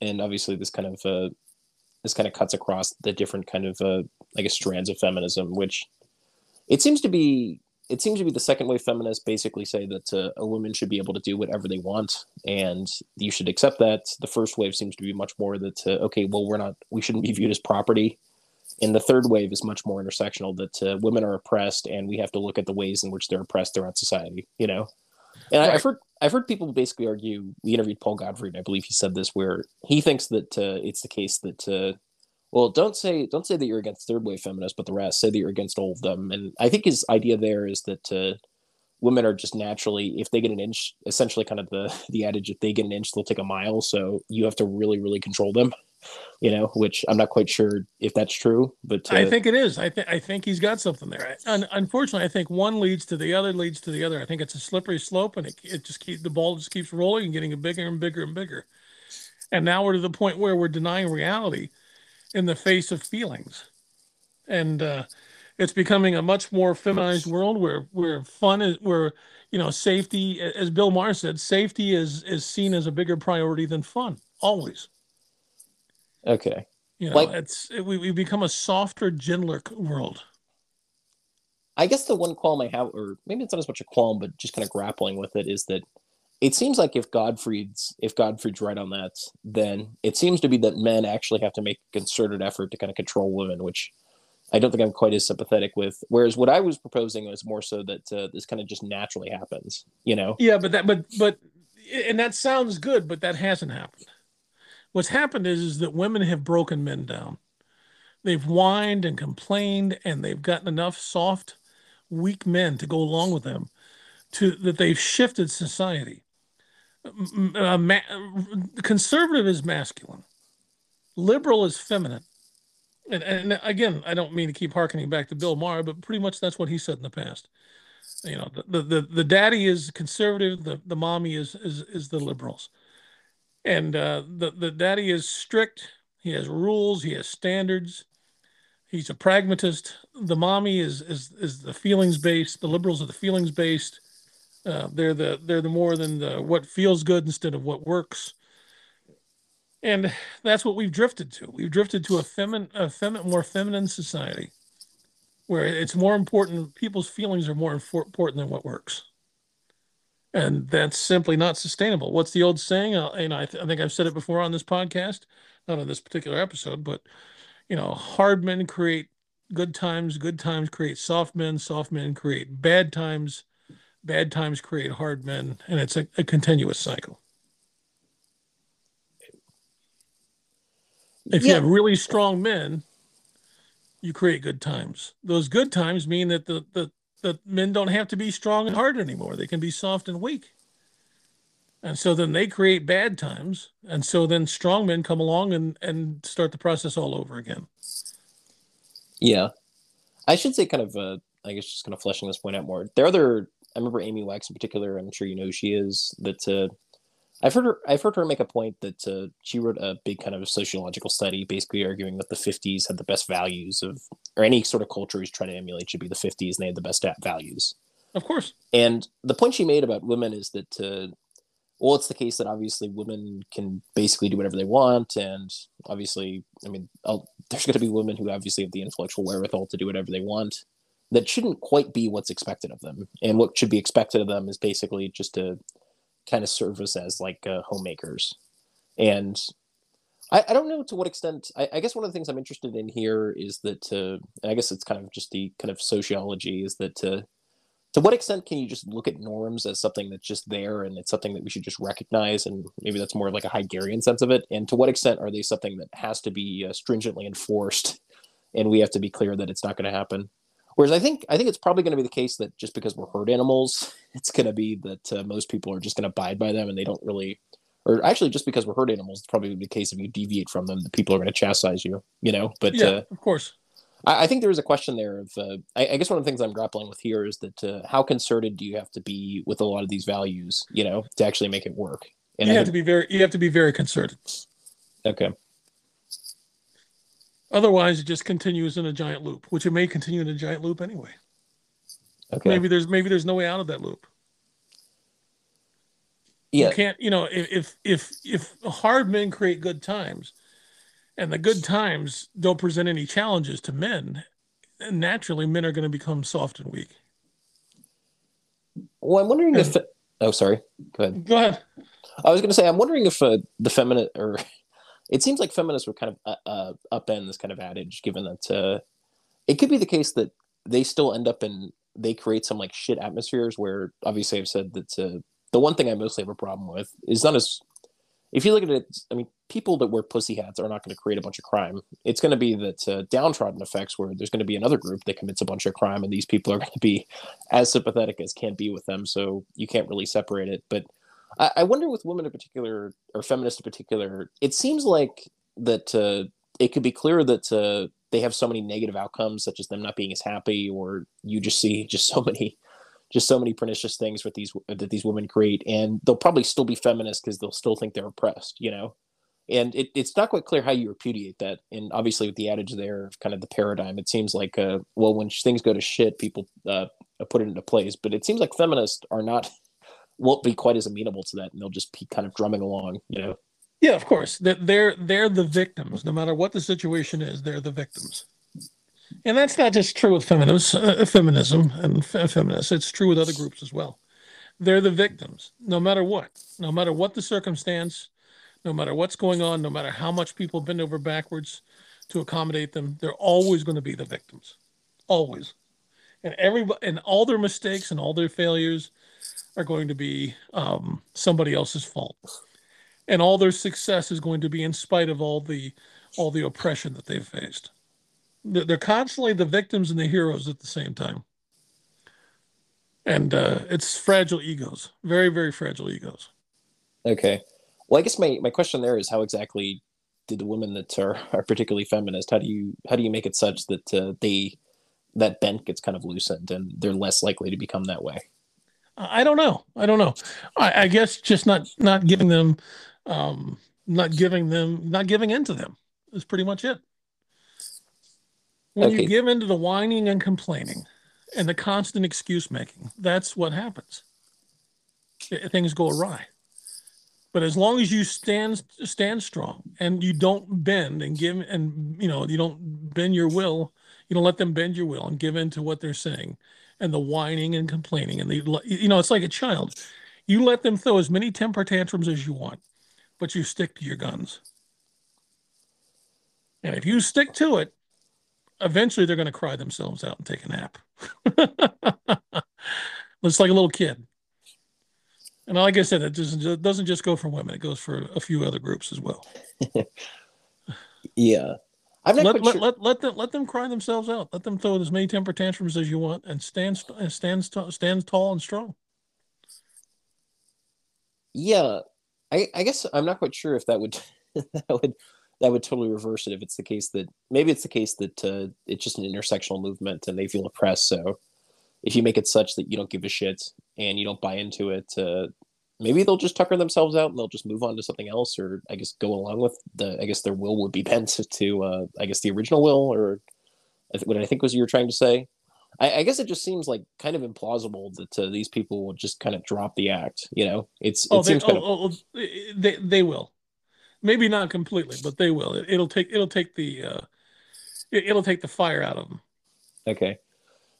and obviously this kind of uh, this kind of cuts across the different kind of uh, I guess strands of feminism, which it seems to be it seems to be the second wave feminists basically say that uh, a woman should be able to do whatever they want and you should accept that the first wave seems to be much more that uh, okay well we're not we shouldn't be viewed as property and the third wave is much more intersectional that uh, women are oppressed and we have to look at the ways in which they're oppressed throughout society you know and right. I, have heard I've heard people basically argue. We interviewed Paul Gottfried, and I believe he said this, where he thinks that uh, it's the case that uh, well, don't say don't say that you're against third wave feminists, but the rest say that you're against all of them. And I think his idea there is that uh, women are just naturally, if they get an inch, essentially kind of the the adage, if they get an inch, they'll take a mile. So you have to really, really control them you know, which I'm not quite sure if that's true, but uh, I think it is. I think I think he's got something there. And unfortunately, I think one leads to the other, leads to the other. I think it's a slippery slope, and it, it just keep the ball just keeps rolling and getting bigger and bigger and bigger. And now we're to the point where we're denying reality in the face of feelings, and uh, it's becoming a much more feminized world where where fun is where you know safety, as Bill Maher said, safety is is seen as a bigger priority than fun always. Okay. You know, like, it's it, we we become a softer, gentler world. I guess the one qualm I have, or maybe it's not as much a qualm, but just kind of grappling with it, is that it seems like if Gottfried's if Gottfried's right on that, then it seems to be that men actually have to make a concerted effort to kind of control women, which I don't think I'm quite as sympathetic with. Whereas what I was proposing was more so that uh, this kind of just naturally happens, you know? Yeah, but that, but, but, and that sounds good, but that hasn't happened. What's happened is, is that women have broken men down. They've whined and complained, and they've gotten enough soft, weak men to go along with them, to that they've shifted society. Uh, ma- conservative is masculine, liberal is feminine and, and again, I don't mean to keep harkening back to Bill Maher, but pretty much that's what he said in the past. You know, the the, the daddy is conservative, the, the mommy is is is the liberals. And uh, the the daddy is strict. He has rules. He has standards. He's a pragmatist. The mommy is is is the feelings based. The liberals are the feelings based. Uh, they're the they're the more than the what feels good instead of what works and that's what we've drifted to. We've drifted to a feminine, a feminine, more feminine society, where it's more important. People's feelings are more important than what works, and that's simply not sustainable. What's the old saying? Uh, and I, th- I think I've said it before on this podcast, not on this particular episode, but you know, hard men create good times, good times create soft men, soft men create bad times, bad times create hard men, and it's a, a continuous cycle. If yeah. you have really strong men, you create good times. Those good times mean that the, the, the men don't have to be strong and hard anymore. They can be soft and weak. And so then they create bad times. And so then strong men come along and, and start the process all over again. Yeah. I should say kind of uh, I guess just kind of fleshing this point out more. There are other I remember Amy Wax in particular, I'm sure you know who she is, that uh, I've heard her. I've heard her make a point that uh, she wrote a big kind of sociological study, basically arguing that the '50s had the best values of, or any sort of culture he's trying to emulate should be the '50s, and they had the best values. Of course. And the point she made about women is that, uh, well, it's the case that obviously women can basically do whatever they want, and obviously, I mean, I'll, there's going to be women who obviously have the intellectual wherewithal to do whatever they want. That shouldn't quite be what's expected of them, and what should be expected of them is basically just to kind of service as like uh, homemakers. And I, I don't know to what extent. I, I, guess one of the things I'm interested in here is that, uh, I guess it's kind of just the kind of sociology is that uh, to what extent can you just look at norms as something that's just there and it's something that we should just recognize and maybe that's more of like a Heideggerian sense of it and to what extent are they something that has to be uh, stringently enforced and we have to be clear that it's not going to happen Whereas I think I think it's probably going to be the case that just because we're herd animals, it's going to be that uh, most people are just going to abide by them, and they don't really, or actually just because we're herd animals, it's probably the case if you deviate from them, that people are going to chastise you. You know, but yeah, uh, of course. I, I, think there is a question there of. Uh, I, I, guess one of the things I'm grappling with here is that uh, how concerted do you have to be with a lot of these values, you know, to actually make it work? And you I have think, to be very. You have to be very concerted. Okay. Otherwise, it just continues in a giant loop, which it may continue in a giant loop anyway. Okay. Maybe there's maybe there's no way out of that loop. Yeah. You can't, you know, if if if hard men create good times, and the good times don't present any challenges to men, naturally men are going to become soft and weak. Well, I'm wondering and, if. Oh, sorry. Go ahead. Go ahead. I was going to say, I'm wondering if uh, the feminine or it seems like feminists would kind of uh, uh, upend this kind of adage, given that uh, it could be the case that they still end up in they create some like shit atmospheres where obviously I've said that uh, the one thing I mostly have a problem with is not as if you look at it, I mean, people that wear pussy hats are not going to create a bunch of crime. It's going to be that uh, downtrodden effects where there's going to be another group that commits a bunch of crime, and these people are going to be as sympathetic as can be with them. So you can't really separate it. But I, I wonder with women in particular or feminists in particular, it seems like that uh, it could be clear that uh, they have so many negative outcomes, such as them not being as happy, or you just see just so many, just so many pernicious things with these that these women create, and they'll probably still be feminists because they'll still think they're oppressed, you know. And it, it's not quite clear how you repudiate that. And obviously, with the adage there of kind of the paradigm, it seems like, uh, well, when things go to shit, people uh, put it into place. But it seems like feminists are not won't be quite as amenable to that, and they'll just be kind of drumming along, you know. Yeah, of course. They're they're the victims. No matter what the situation is, they're the victims. And that's not just true with feminism, uh, feminism and feminists. It's true with other groups as well. They're the victims, no matter what, no matter what the circumstance, no matter what's going on, no matter how much people bend over backwards to accommodate them, they're always going to be the victims, always. And every and all their mistakes and all their failures are going to be um, somebody else's fault, and all their success is going to be in spite of all the all the oppression that they've faced. They're constantly the victims and the heroes at the same time. And uh, it's fragile egos, very, very fragile egos. Okay. Well, I guess my, my question there is how exactly did the women that are, are particularly feminist, how do you how do you make it such that uh, they that bent gets kind of loosened and they're less likely to become that way? I don't know. I don't know. I, I guess just not not giving them, um, not giving them, not giving into them is pretty much it. When okay. you give into the whining and complaining and the constant excuse making, that's what happens. Things go awry. But as long as you stand stand strong and you don't bend and give and you know you don't bend your will, you don't let them bend your will and give in to what they're saying, and the whining and complaining and the you know it's like a child. You let them throw as many temper tantrums as you want, but you stick to your guns. And if you stick to it, eventually they're going to cry themselves out and take a nap. it's like a little kid. And like I said, it doesn't, just go for women, it goes for a few other groups as well. yeah. I'm not let, let, sure. let, let, them let them cry themselves out. Let them throw as many temper tantrums as you want, and stand stand stand tall and strong. Yeah, I I guess I'm not quite sure if that would that would that would totally reverse it if it's the case that maybe it's the case that uh, it's just an intersectional movement and they feel oppressed. So if you make it such that you don't give a shit and you don't buy into it, uh, maybe they'll just tucker themselves out and they'll just move on to something else, or I guess go along with the. I guess their will would be bent to, uh, I guess the original will, or what I think was you were trying to say. I, I guess it just seems like kind of implausible that uh, these people will just kind of drop the act. You know, it's oh, it they, seems kind oh, of... oh, they they will maybe not completely, but they will. It, will take it'll take the uh, it, will take the fire out of them. Okay.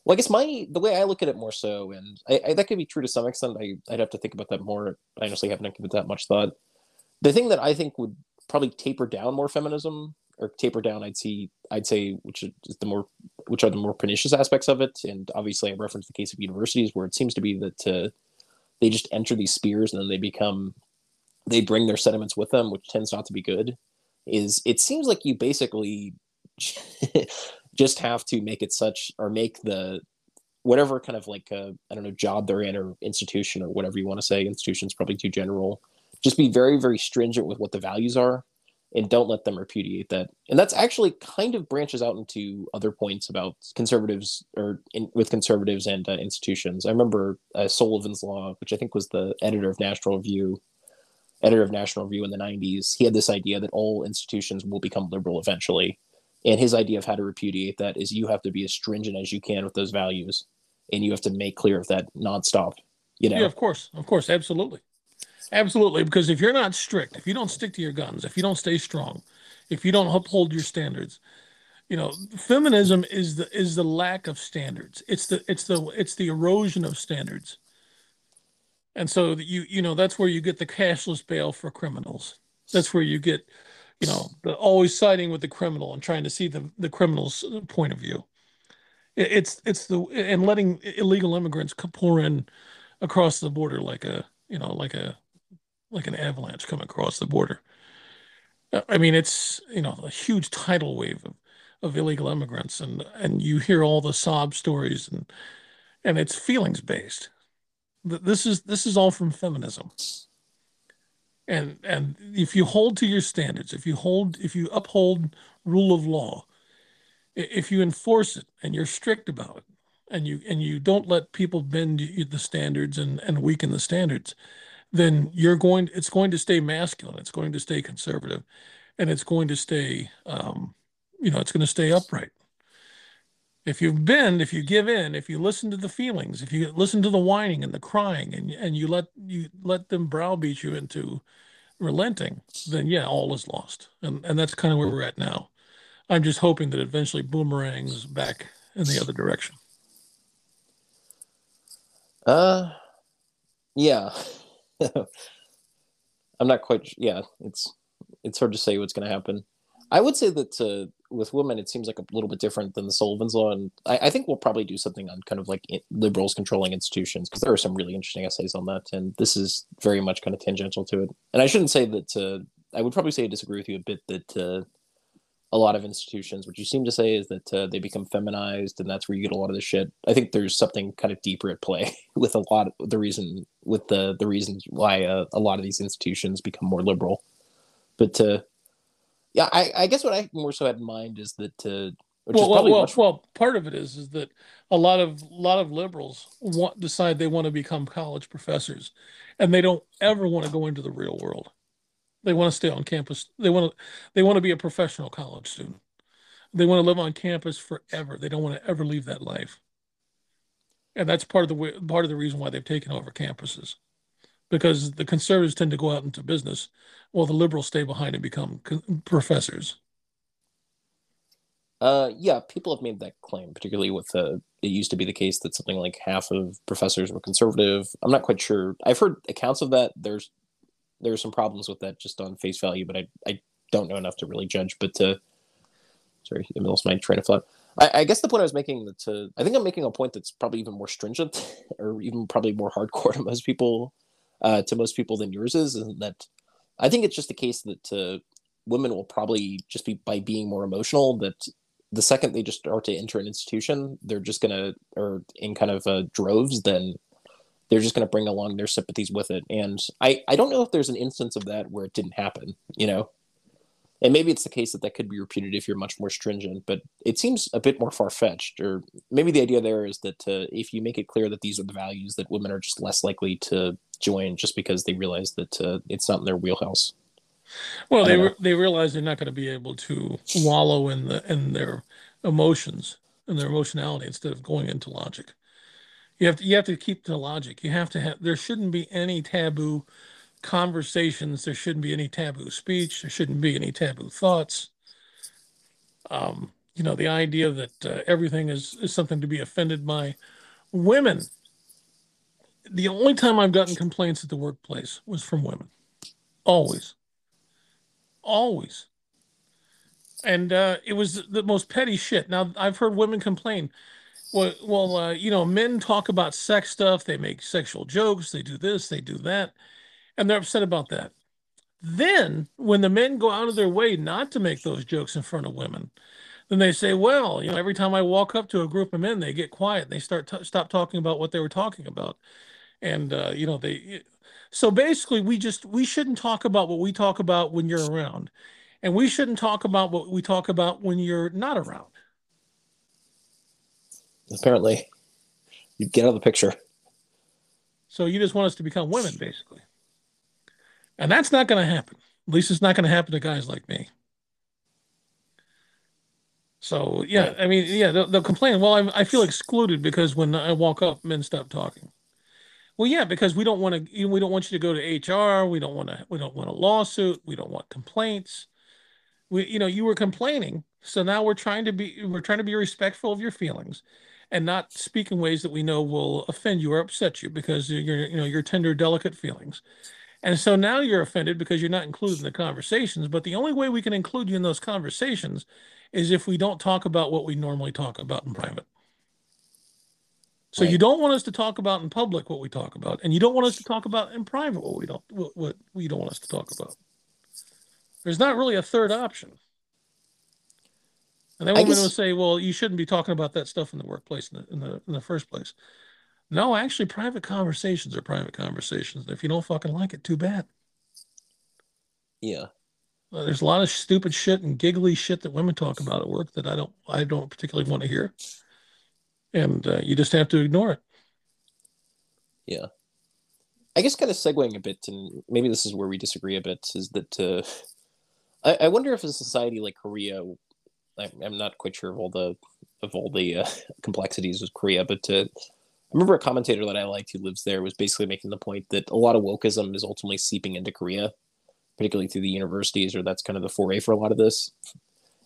Well, I guess my the way I look at it more so, and I, I, that could be true to some extent. I I'd have to think about that more. I honestly haven't given it that much thought. The thing that I think would probably taper down more feminism, or taper down, I'd see, I'd say, which is the more, which are the more pernicious aspects of it. And obviously, I reference the case of universities where it seems to be that uh, they just enter these spheres and then they become they bring their sentiments with them, which tends not to be good, is it seems like you basically just have to make it such or make the whatever kind of like I don't know job they're in or institution or whatever you want to say. Institution's probably too general. Just be very very stringent with what the values are, and don't let them repudiate that. And that's actually kind of branches out into other points about conservatives or in, with conservatives and uh, institutions. I remember uh, Sullivan's Law, which I think was the editor of National Review editor of National Review in the 90s, he had this idea that all institutions will become liberal eventually. And his idea of how to repudiate that is you have to be as stringent as you can with those values and you have to make clear of that nonstop. You know? Yeah, of course. Of course. Absolutely. Absolutely. Because if you're not strict, if you don't stick to your guns, if you don't stay strong, if you don't uphold your standards, you know, feminism is the is the lack of standards. It's the it's the it's the erosion of standards and so you you know that's where you get the cashless bail for criminals that's where you get you know the always siding with the criminal and trying to see the the criminal's point of view. It's it's the and letting illegal immigrants pour in across the border like a you know like a like an avalanche come across the border. I mean it's you know a huge tidal wave of, of illegal immigrants and and you hear all the sob stories and and it's feelings based this is this is all from feminism. And and if you hold to your standards, if you hold if you uphold rule of law, if you enforce it and you're strict about it, and you and you don't let people bend the standards and and weaken the standards, then you're going it's going to stay masculine, it's going to stay conservative, and it's going to stay um, you know it's going to stay upright if you bend, if you give in, if you listen to the feelings, if you listen to the whining and the crying, and and you let you let them browbeat you into relenting, then yeah, all is lost, and and that's kind of where we're at now. I'm just hoping that eventually boomerangs back in the other direction. Uh, yeah. I'm not quite. Yeah, it's it's hard to say what's going to happen. I would say that uh, with women, it seems like a little bit different than the Sullivan's Law, and I, I think we'll probably do something on kind of like liberals controlling institutions because there are some really interesting essays on that, and this is very much kind of tangential to it. And I shouldn't say that. Uh, I would probably say I disagree with you a bit that uh, a lot of institutions, what you seem to say is that uh, they become feminized, and that's where you get a lot of the shit. I think there's something kind of deeper at play with a lot of the reason with the the reasons why uh, a lot of these institutions become more liberal. But uh, yeah, I, I guess what I more so had in mind is that uh, well, well, well, much... well, part of it is is that a lot of a lot of liberals want decide they want to become college professors, and they don't ever want to go into the real world. They want to stay on campus. They want to they want to be a professional college student. They want to live on campus forever. They don't want to ever leave that life. And that's part of the part of the reason why they've taken over campuses. Because the conservatives tend to go out into business while the liberals stay behind and become professors. Uh, yeah, people have made that claim, particularly with the. it used to be the case that something like half of professors were conservative. I'm not quite sure. I've heard accounts of that. There's there are some problems with that just on face value, but I, I don't know enough to really judge. But uh, sorry, I lost my train of thought. I, I, guess the point I was making that uh, I think I'm making a point that's probably even more stringent or even probably more hardcore to most people, uh, to most people than yours is, and that I think it's just a case that uh, women will probably just be by being more emotional that the second they just start to enter an institution, they're just gonna or in kind of uh, droves, then they're just to bring along their sympathies with it. And I, I don't know if there's an instance of that where it didn't happen, you know? And maybe it's the case that that could be repeated if you're much more stringent, but it seems a bit more far fetched. Or maybe the idea there is that uh, if you make it clear that these are the values, that women are just less likely to join just because they realize that uh, it's not in their wheelhouse. Well, they re- they realize they're not going to be able to wallow in the in their emotions and their emotionality instead of going into logic. You have to you have to keep the logic. You have to have there shouldn't be any taboo conversations. There shouldn't be any taboo speech. There shouldn't be any taboo thoughts. Um, you know, the idea that uh, everything is, is something to be offended by. Women. The only time I've gotten complaints at the workplace was from women. Always. Always. And uh, it was the most petty shit. Now, I've heard women complain well, well, uh, you know, men talk about sex stuff. They make sexual jokes. They do this. They do that, and they're upset about that. Then, when the men go out of their way not to make those jokes in front of women, then they say, "Well, you know, every time I walk up to a group of men, they get quiet. They start t- stop talking about what they were talking about, and uh, you know, they." So basically, we just we shouldn't talk about what we talk about when you're around, and we shouldn't talk about what we talk about when you're not around apparently you get out of the picture. So you just want us to become women, basically. And that's not going to happen. At least it's not going to happen to guys like me. So yeah, I mean, yeah, they'll, they'll complain. Well, I'm, I feel excluded because when I walk up, men stop talking. Well, yeah, because we don't want to. We don't want you to go to HR. We don't want to. We don't want a lawsuit. We don't want complaints. We, you know, you were complaining, so now we're trying to be. We're trying to be respectful of your feelings, and not speak in ways that we know will offend you or upset you because you're you know your tender delicate feelings and so now you're offended because you're not included in the conversations but the only way we can include you in those conversations is if we don't talk about what we normally talk about in private so right. you don't want us to talk about in public what we talk about and you don't want us to talk about in private what we don't what, what we don't want us to talk about there's not really a third option and then women guess... will say, "Well, you shouldn't be talking about that stuff in the workplace in the, in the in the first place." No, actually, private conversations are private conversations. If you don't fucking like it, too bad. Yeah. Well, there's a lot of stupid shit and giggly shit that women talk about at work that I don't I don't particularly want to hear, and uh, you just have to ignore it. Yeah. I guess kind of segueing a bit, and maybe this is where we disagree a bit, is that uh, I, I wonder if a society like Korea I'm not quite sure of all the of all the uh, complexities of Korea, but to, I remember a commentator that I liked who lives there was basically making the point that a lot of wokeism is ultimately seeping into Korea, particularly through the universities, or that's kind of the foray for a lot of this.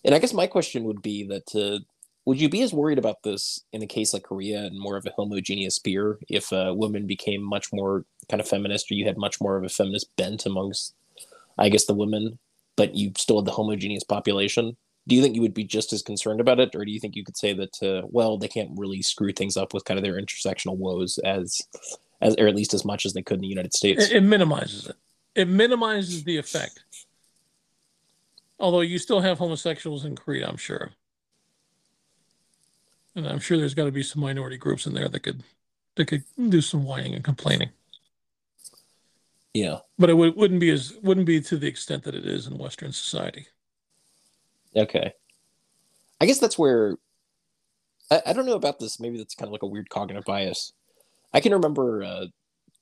And I guess my question would be that uh, would you be as worried about this in a case like Korea and more of a homogeneous peer if uh, women became much more kind of feminist or you had much more of a feminist bent amongst, I guess, the women, but you still had the homogeneous population? Do you think you would be just as concerned about it, or do you think you could say that, uh, well, they can't really screw things up with kind of their intersectional woes as, as or at least as much as they could in the United States? It, it minimizes it. It minimizes the effect. Although you still have homosexuals in Korea, I'm sure. And I'm sure there's got to be some minority groups in there that could that could do some whining and complaining. Yeah. But it would, wouldn't be as wouldn't be to the extent that it is in Western society. Okay. I guess that's where I, I don't know about this. Maybe that's kind of like a weird cognitive bias. I can remember uh,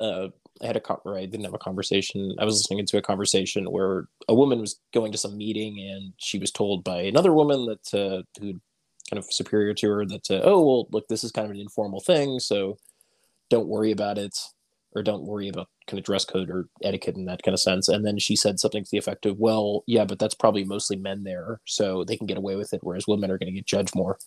uh, I had a or I didn't have a conversation. I was listening to a conversation where a woman was going to some meeting and she was told by another woman that uh, who kind of superior to her that uh, oh well look this is kind of an informal thing so don't worry about it or don't worry about kind of dress code or etiquette in that kind of sense. And then she said something to the effect of, well, yeah, but that's probably mostly men there, so they can get away with it, whereas women are going to get judged more.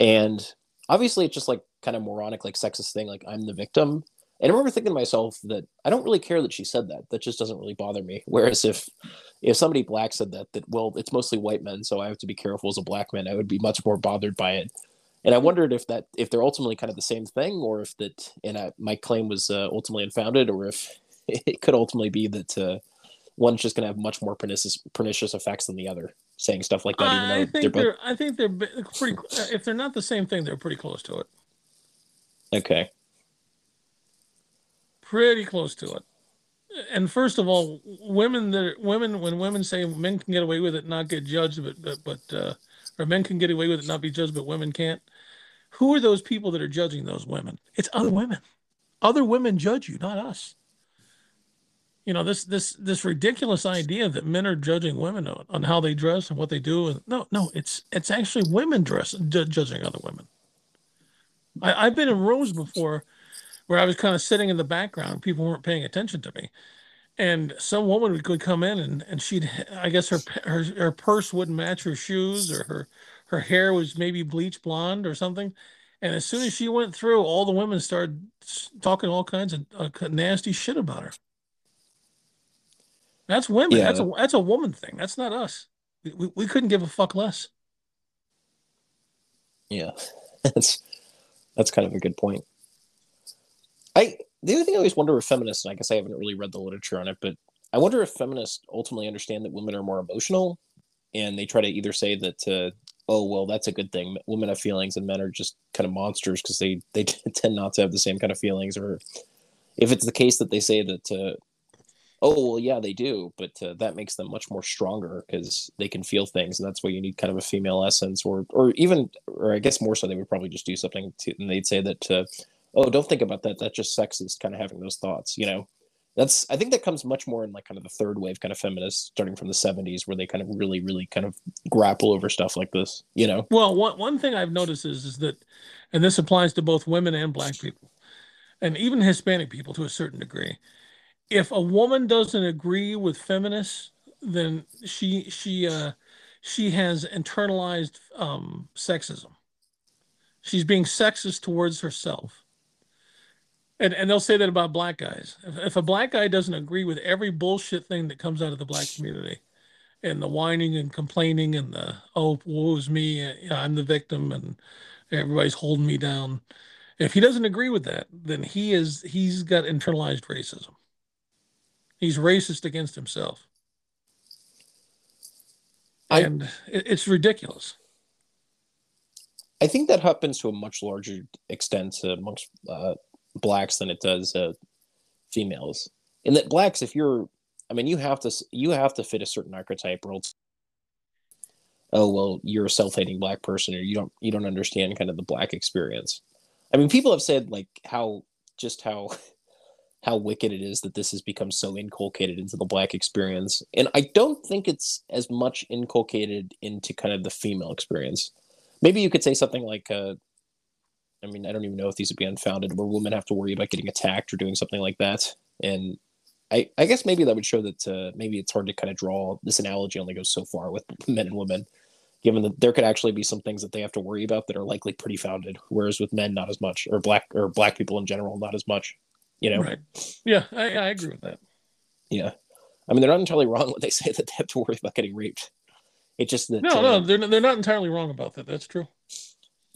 And obviously, it's just like kind of moronic, like sexist thing, like I'm the victim. And I remember thinking to myself that I don't really care that she said that. That just doesn't really bother me. Whereas if if somebody black said that, that well, it's mostly white men, so I have to be careful as a black man, I would be much more bothered by it and I wondered if that if they're ultimately kind of the same thing, or if that and I, my claim was uh, ultimately unfounded, or if it could ultimately be that uh, one's just going to have much more pernicious pernicious effects than the other. Saying stuff like that, even though I think they're, both... they're I think they're pretty. If they're not the same thing, they're pretty close to it. Okay. Pretty close to it. And first of all, women that women when women say men can get away with it, not get judged, but but, but uh, or men can get away with it, not be judged, but women can't who are those people that are judging those women? It's other women. Other women judge you, not us. You know this this this ridiculous idea that men are judging women on, on how they dress and what they do. And No, no, it's it's actually women dress judging other women. I, I've been in rooms before where I was kind of sitting in the background. People weren't paying attention to me, and some woman would come in and, and she'd I guess her, her her purse wouldn't match her shoes or her her hair was maybe bleach blonde or something. And as soon as she went through, all the women started talking all kinds of uh, nasty shit about her. That's women. Yeah. That's a that's a woman thing. That's not us. We, we couldn't give a fuck less. Yeah, that's that's kind of a good point. I the other thing I always wonder with feminists, and I guess I haven't really read the literature on it, but I wonder if feminists ultimately understand that women are more emotional, and they try to either say that uh, oh well that's a good thing. Women have feelings and men are just kind of monsters because they they tend not to have the same kind of feelings. Or if it's the case that they say that uh, oh well yeah they do but uh, that makes them much more stronger because they can feel things and that's why you need kind of a female essence or or even or i guess more so they would probably just do something to, and they'd say that uh, oh don't think about that. That's just sexist kind of having those thoughts you know? That's i think that comes much more in like kind of the third wave kind of feminists starting from the 70s where they kind of really really kind of grapple over stuff like this you know? Well one, one thing i've noticed is is that and this applies to both women and black people and even hispanic people to a certain degree. If a woman doesn't agree with feminists then she she uh she has internalized um sexism. She's being sexist towards herself and and they'll say that about black guys. If, if, a black guy doesn't agree with every bullshit thing that comes out of the black community, and the whining and complaining and the oh woe's me, I'm the victim, and everybody's holding me down. If he doesn't agree with that, then he is he's got internalized racism. He's racist against himself, I, and it, it's ridiculous. I think that happens to a much larger extent amongst uh, blacks than it does uh, females. And that blacks, if you're, I mean, you have to you have to fit a certain archetype, or else, oh well, you're a self-hating black person, or you don't you don't understand kind of the black experience. I mean, people have said like how just how how wicked it is that this has become so inculcated into the black experience, and I don't think it's as much inculcated into kind of the female experience. Maybe you could say something like, uh, I mean, I don't even know if these would be unfounded, where women have to worry about getting attacked or doing something like that. And I, I guess maybe that would show that uh, maybe it's hard to kind of draw this analogy only goes so far with men and women. given that there could actually be some things that they have to worry about that are likely pretty founded, whereas with men not as much, or black or black people in general not as much. You know, right? Yeah, I, I agree with that. Yeah, I mean they're not entirely wrong when they say that they have to worry about getting raped. It's just that no, uh, no, they're they're not entirely wrong about that. That's true.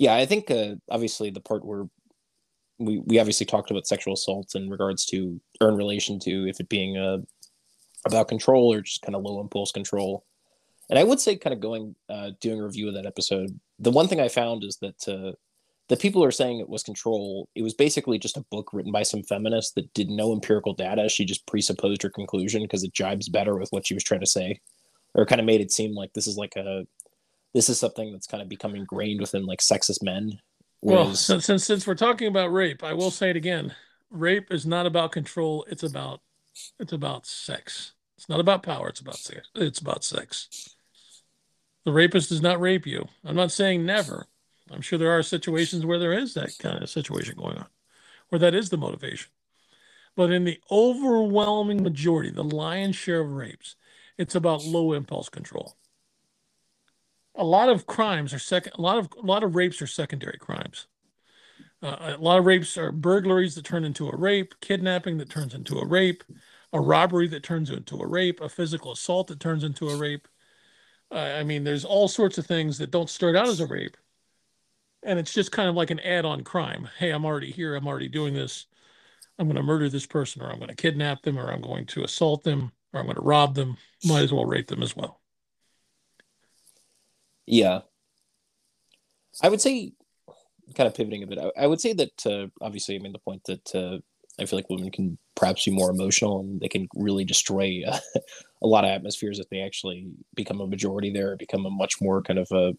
Yeah, I think uh, obviously the part where we we obviously talked about sexual assault in regards to or in relation to if it being uh, about control or just kind of low impulse control. And I would say, kind of going uh, doing a review of that episode, the one thing I found is that uh, the people are saying it was control. It was basically just a book written by some feminist that did no empirical data. She just presupposed her conclusion because it jibes better with what she was trying to say, or kind of made it seem like this is like a this is something that's kind of become ingrained within like sexist men. Whereas... Well, since, since since we're talking about rape, I will say it again. Rape is not about control. It's about it's about sex. It's not about power. It's about sex. It's about sex. The rapist does not rape you. I'm not saying never. I'm sure there are situations where there is that kind of situation going on, where that is the motivation. But in the overwhelming majority, the lion's share of rapes, it's about low impulse control. A lot of crimes are second. A lot of a lot of rapes are secondary crimes. Uh, a lot of rapes are burglaries that turn into a rape, kidnapping that turns into a rape, a robbery that turns into a rape, a physical assault that turns into a rape. Uh, I mean, there's all sorts of things that don't start out as a rape. And it's just kind of like an add on crime. Hey, I'm already here. I'm already doing this. I'm going to murder this person, or I'm going to kidnap them, or I'm going to assault them, or I'm going to rob them. Might as well rape them as well. Yeah. I would say, kind of pivoting a bit, I, I would say that uh, obviously, I mean, the point that uh, I feel like women can perhaps be more emotional and they can really destroy uh, a lot of atmospheres if they actually become a majority there, become a much more kind of a,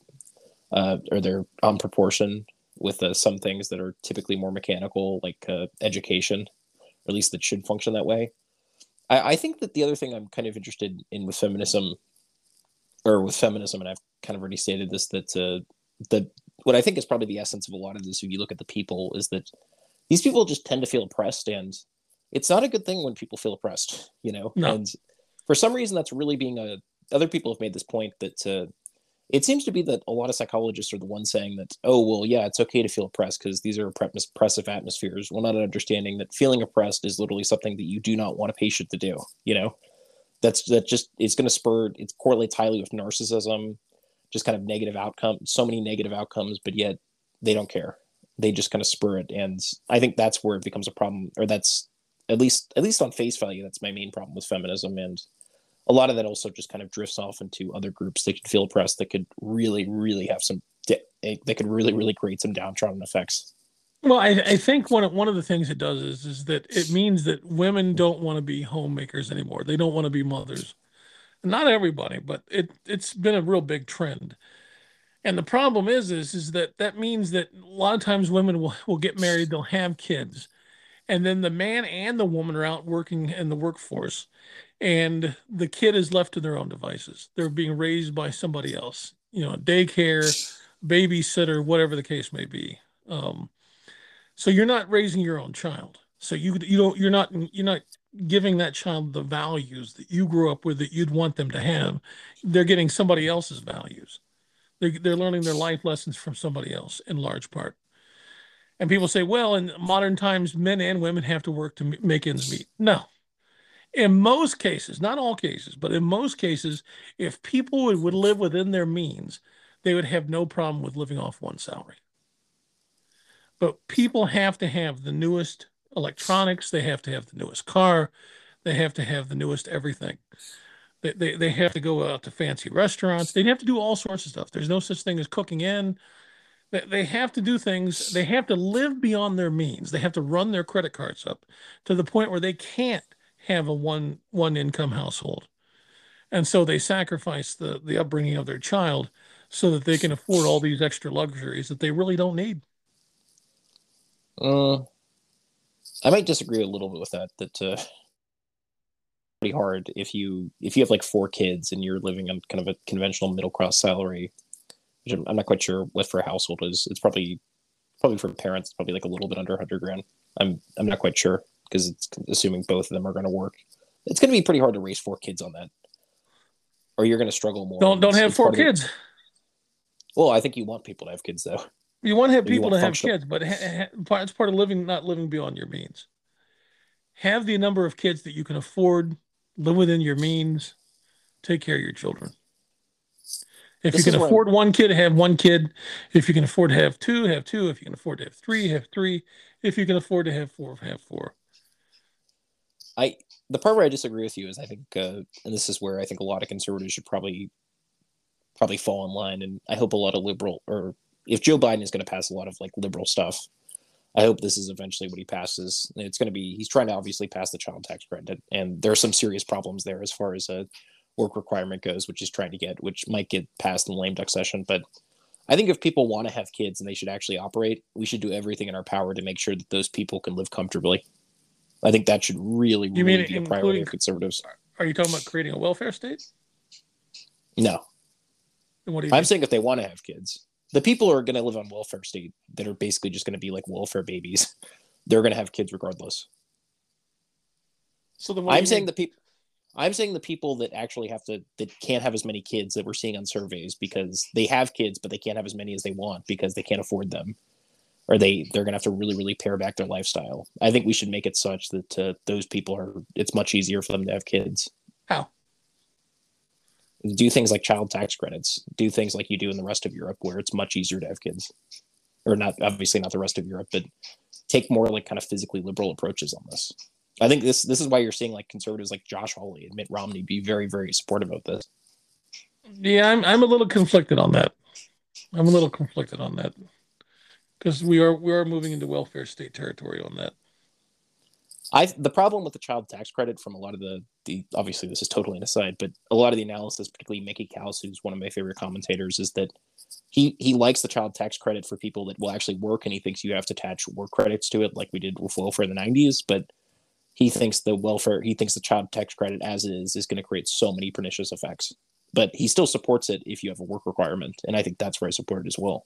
uh, or they're on proportion with uh, some things that are typically more mechanical, like education, or at least that should function that way. I, I think that the other thing I'm kind of interested in with feminism, or with feminism, and I've kind of already stated this, that uh, that what I think is probably the essence of a lot of this, if you look at the people, is that these people just tend to feel oppressed and it's not a good thing when people feel oppressed you know? No. and for some reason that's really being a other people have made this point that uh, it seems to be that a lot of psychologists are the ones saying that oh well yeah it's okay to feel oppressed because these are oppressive atmospheres. Well, not understanding that feeling oppressed is literally something that you do not want a patient to do you know? That's that just it's going to spur it correlates highly with narcissism just kind of negative outcomes so many negative outcomes but yet they don't care. They just kind of spur it. And i think that's where it becomes a problem or that's at least at least on face value that's my main problem with feminism. And a lot of that also just kind of drifts off into other groups that could feel oppressed that could really really have some that could really really create some downtrodden effects. Well I, I think one of, one of the things it does is is that it means that women don't want to be homemakers anymore. They don't want to be mothers not everybody but it it's been a real big trend and the problem is, is, is that that means that a lot of times women will, will get married, they'll have kids, and then the man and the woman are out working in the workforce, and the kid is left to their own devices. They're being raised by somebody else, you know, daycare, babysitter, whatever the case may be. Um, so you're not raising your own child. So you you don't you're not you're not giving that child the values that you grew up with that you'd want them to have. They're getting somebody else's values. They're, they're learning their life lessons from somebody else in large part. And people say, well, in modern times, men and women have to work to make ends meet. No. In most cases, not all cases, but in most cases, if people would, would live within their means, they would have no problem with living off one salary. But people have to have the newest electronics, they have to have the newest car, they have to have the newest everything. They, they, they have to go out to fancy restaurants. They have to do all sorts of stuff. There's no such thing as cooking in. They, they have to do things. They have to live beyond their means. They have to run their credit cards up to the point where they can't have a one one income household. And so they sacrifice the, the upbringing of their child so that they can afford all these extra luxuries that they really don't need. Uh, I might disagree a little bit with that. That uh, pretty hard if you if you have like four kids and you're living on kind of a conventional middle class salary which I'm, I'm, not quite sure what for a household is it's probably probably for parents probably like a little bit under 100 grand i'm i'm not quite sure because it's assuming both of them are going to work it's going to be pretty hard to raise four kids on that or you're going to struggle more don't don't have four kids Well, I think you want people to have kids, though. You want to have people to have functional- kids, but ha- ha- it's part of living, not living beyond your means. Have the number of kids that you can afford, live within your means, take care of your children. If This you can afford one kid, have one kid. If you can afford to have two, have two. If you can afford to have three, have three. If you can afford to have four, have four. I the part where I disagree with you is I think, uh, and this is where I think a lot of conservatives should probably probably fall in line, and I hope a lot of liberal or if Joe Biden is going to pass a lot of like liberal stuff, I hope this is eventually what he passes. It's going to be he's trying to obviously pass the child tax credit, and there are some serious problems there as far as a work requirement goes, which he's trying to get, which might get passed in the lame duck session, but. I think if people want to have kids and they should actually operate, we should do everything in our power to make sure that those people can live comfortably. I think that should really, You really mean be a priority of conservatives. Are you talking about creating a welfare state? No, And what do you I'm saying if they want to have kids, the people who are going to live on welfare state that are basically just going to be like welfare babies. They're going to have kids regardless. So do I'm saying mean? the people. I'm saying the people that actually have to that can't have as many kids that we're seeing on surveys because they have kids but they can't have as many as they want because they can't afford them, or they they're gonna have to really really pare back their lifestyle. I think we should make it such that uh, those people are it's much easier for them to have kids. How? Do things like child tax credits. Do things like you do in the rest of Europe where it's much easier to have kids, or not obviously not the rest of Europe, but take more like kind of physically liberal approaches on this. I think this this is why you're seeing like conservatives like Josh Hawley and Mitt Romney be very very supportive of this. Yeah, I'm I'm a little conflicted on that. I'm a little conflicted on that because we are we are moving into welfare state territory on that. I the problem with the child tax credit from a lot of the the obviously this is totally an aside, but a lot of the analysis, particularly Mickey Kaus, who's one of my favorite commentators, is that he he likes the child tax credit for people that will actually work, and he thinks you have to attach work credits to it, like we did with welfare in the '90s. But he thinks the welfare, he thinks the child tax credit as is is going to create so many pernicious effects. But he still supports it if you have a work requirement, and I think that's where I support it as well.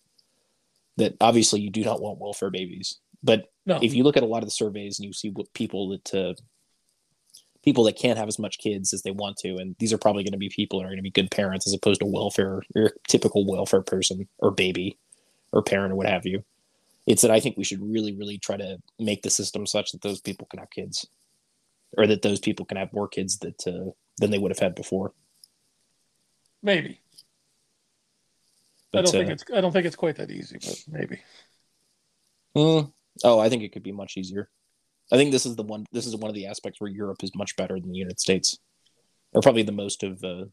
That obviously you do not want welfare babies, but No, if you look at a lot of the surveys and you see what people that uh, people that can't have as much kids as they want to, and these are probably going to be people that are going to be good parents as opposed to welfare or typical welfare person or baby or parent or what have you. It's that I think we should really, really try to make the system such that those people can have kids, or that those people can have more kids that uh, than they would have had before. maybe. I don't think uh, it's I don't think it's quite that easy, but maybe. Mm, oh, I think it could be much easier. I think this is the one. This is one of the aspects where Europe is much better than the United States, or probably the most of, uh,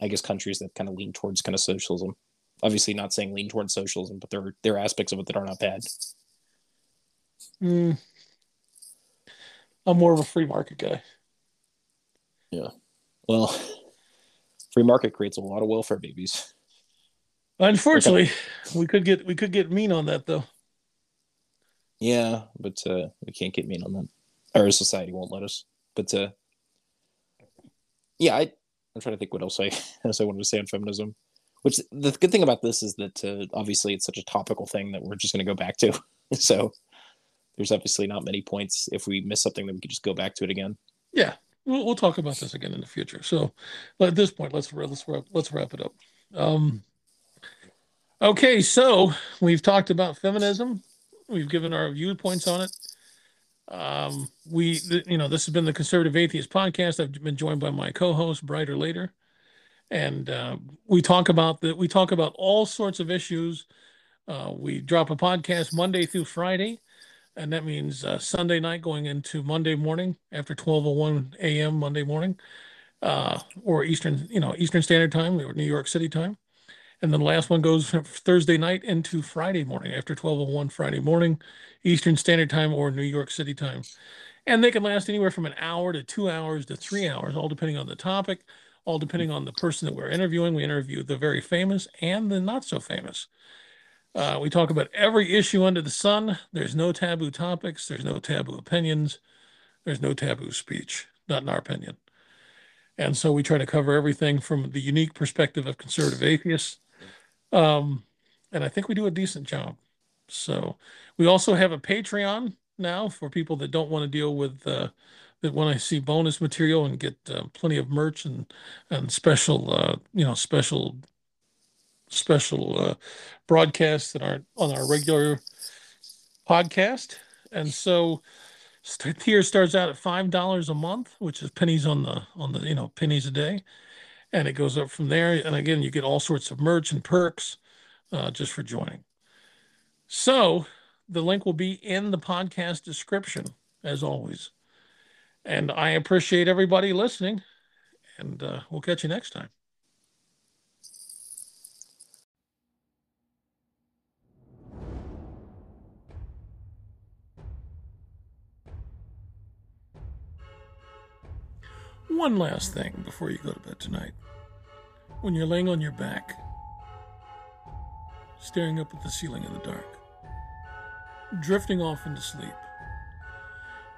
I guess, countries that kind of lean towards kind of socialism. Obviously, not saying lean towards socialism, but there are, there are aspects of it that are not bad. Mm. I'm more of a free market guy. Yeah. Well, free market creates a lot of welfare babies. Unfortunately, we could get we could get mean on that though. Yeah, but uh, we can't get mean on that. Our society won't let us. But uh, yeah, I, I'm trying to think what else I else I wanted to say on feminism. Which the good thing about this is that uh, obviously it's such a topical thing that we're just going to go back to. so there's obviously not many points. If we miss something, then we could just go back to it again. Yeah, we'll, we'll talk about this again in the future. So at this point, let's let's wrap, let's wrap it up. Um, okay, so we've talked about feminism. We've given our viewpoints on it. Um, we, th- you know, this has been the Conservative Atheist Podcast. I've been joined by my co-host, Brighter Later, and uh, we talk about the we talk about all sorts of issues. Uh, we drop a podcast Monday through Friday, and that means uh, Sunday night going into Monday morning after 12:01 a.m. Monday morning, uh, or Eastern, you know, Eastern Standard Time or New York City time. And then the last one goes Thursday night into Friday morning after 12:01 Friday morning, Eastern Standard Time or New York City time. And they can last anywhere from an hour to two hours to three hours, all depending on the topic, all depending on the person that we're interviewing. We interview the very famous and the not so famous. Uh, we talk about every issue under the sun. There's no taboo topics. There's no taboo opinions. There's no taboo speech, not in our opinion. And so we try to cover everything from the unique perspective of conservative atheists. Um, and I think we do a decent job. So we also have a Patreon now for people that don't want to deal with uh, that want to see bonus material and get uh, plenty of merch and and special uh, you know special special uh, broadcasts that aren't on our regular podcast. And so tier starts out at five dollars a month, which is pennies on the on the you know pennies a day, and it goes up from there. And again, you get all sorts of merch and perks uh, just for joining. So the link will be in the podcast description as always. And I appreciate everybody listening, and uh, we'll catch you next time. One last thing before you go to bed tonight. When you're laying on your back, staring up at the ceiling in the dark, drifting off into sleep,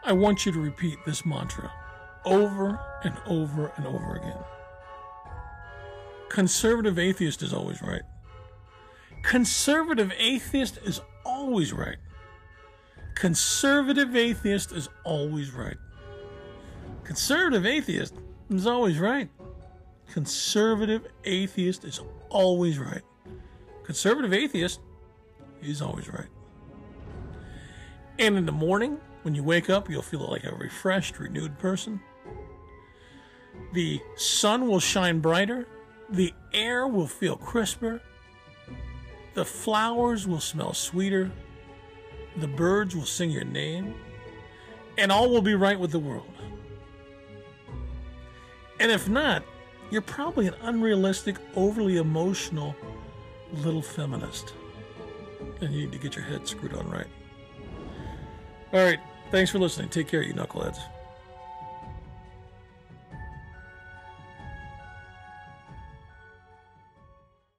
I want you to repeat this mantra over and over and over again. Conservative atheist is always right. Conservative atheist is always right. Conservative atheist is always right. Conservative atheist is always right. Conservative atheist is always right. Conservative atheist is always right. And in the morning, when you wake up, you'll feel like a refreshed, renewed person. The sun will shine brighter. The air will feel crisper. The flowers will smell sweeter. The birds will sing your name. And all will be right with the world. And if not, you're probably an unrealistic, overly emotional little feminist. And you need to get your head screwed on right. All right. Thanks for listening. Take care, you knuckleheads.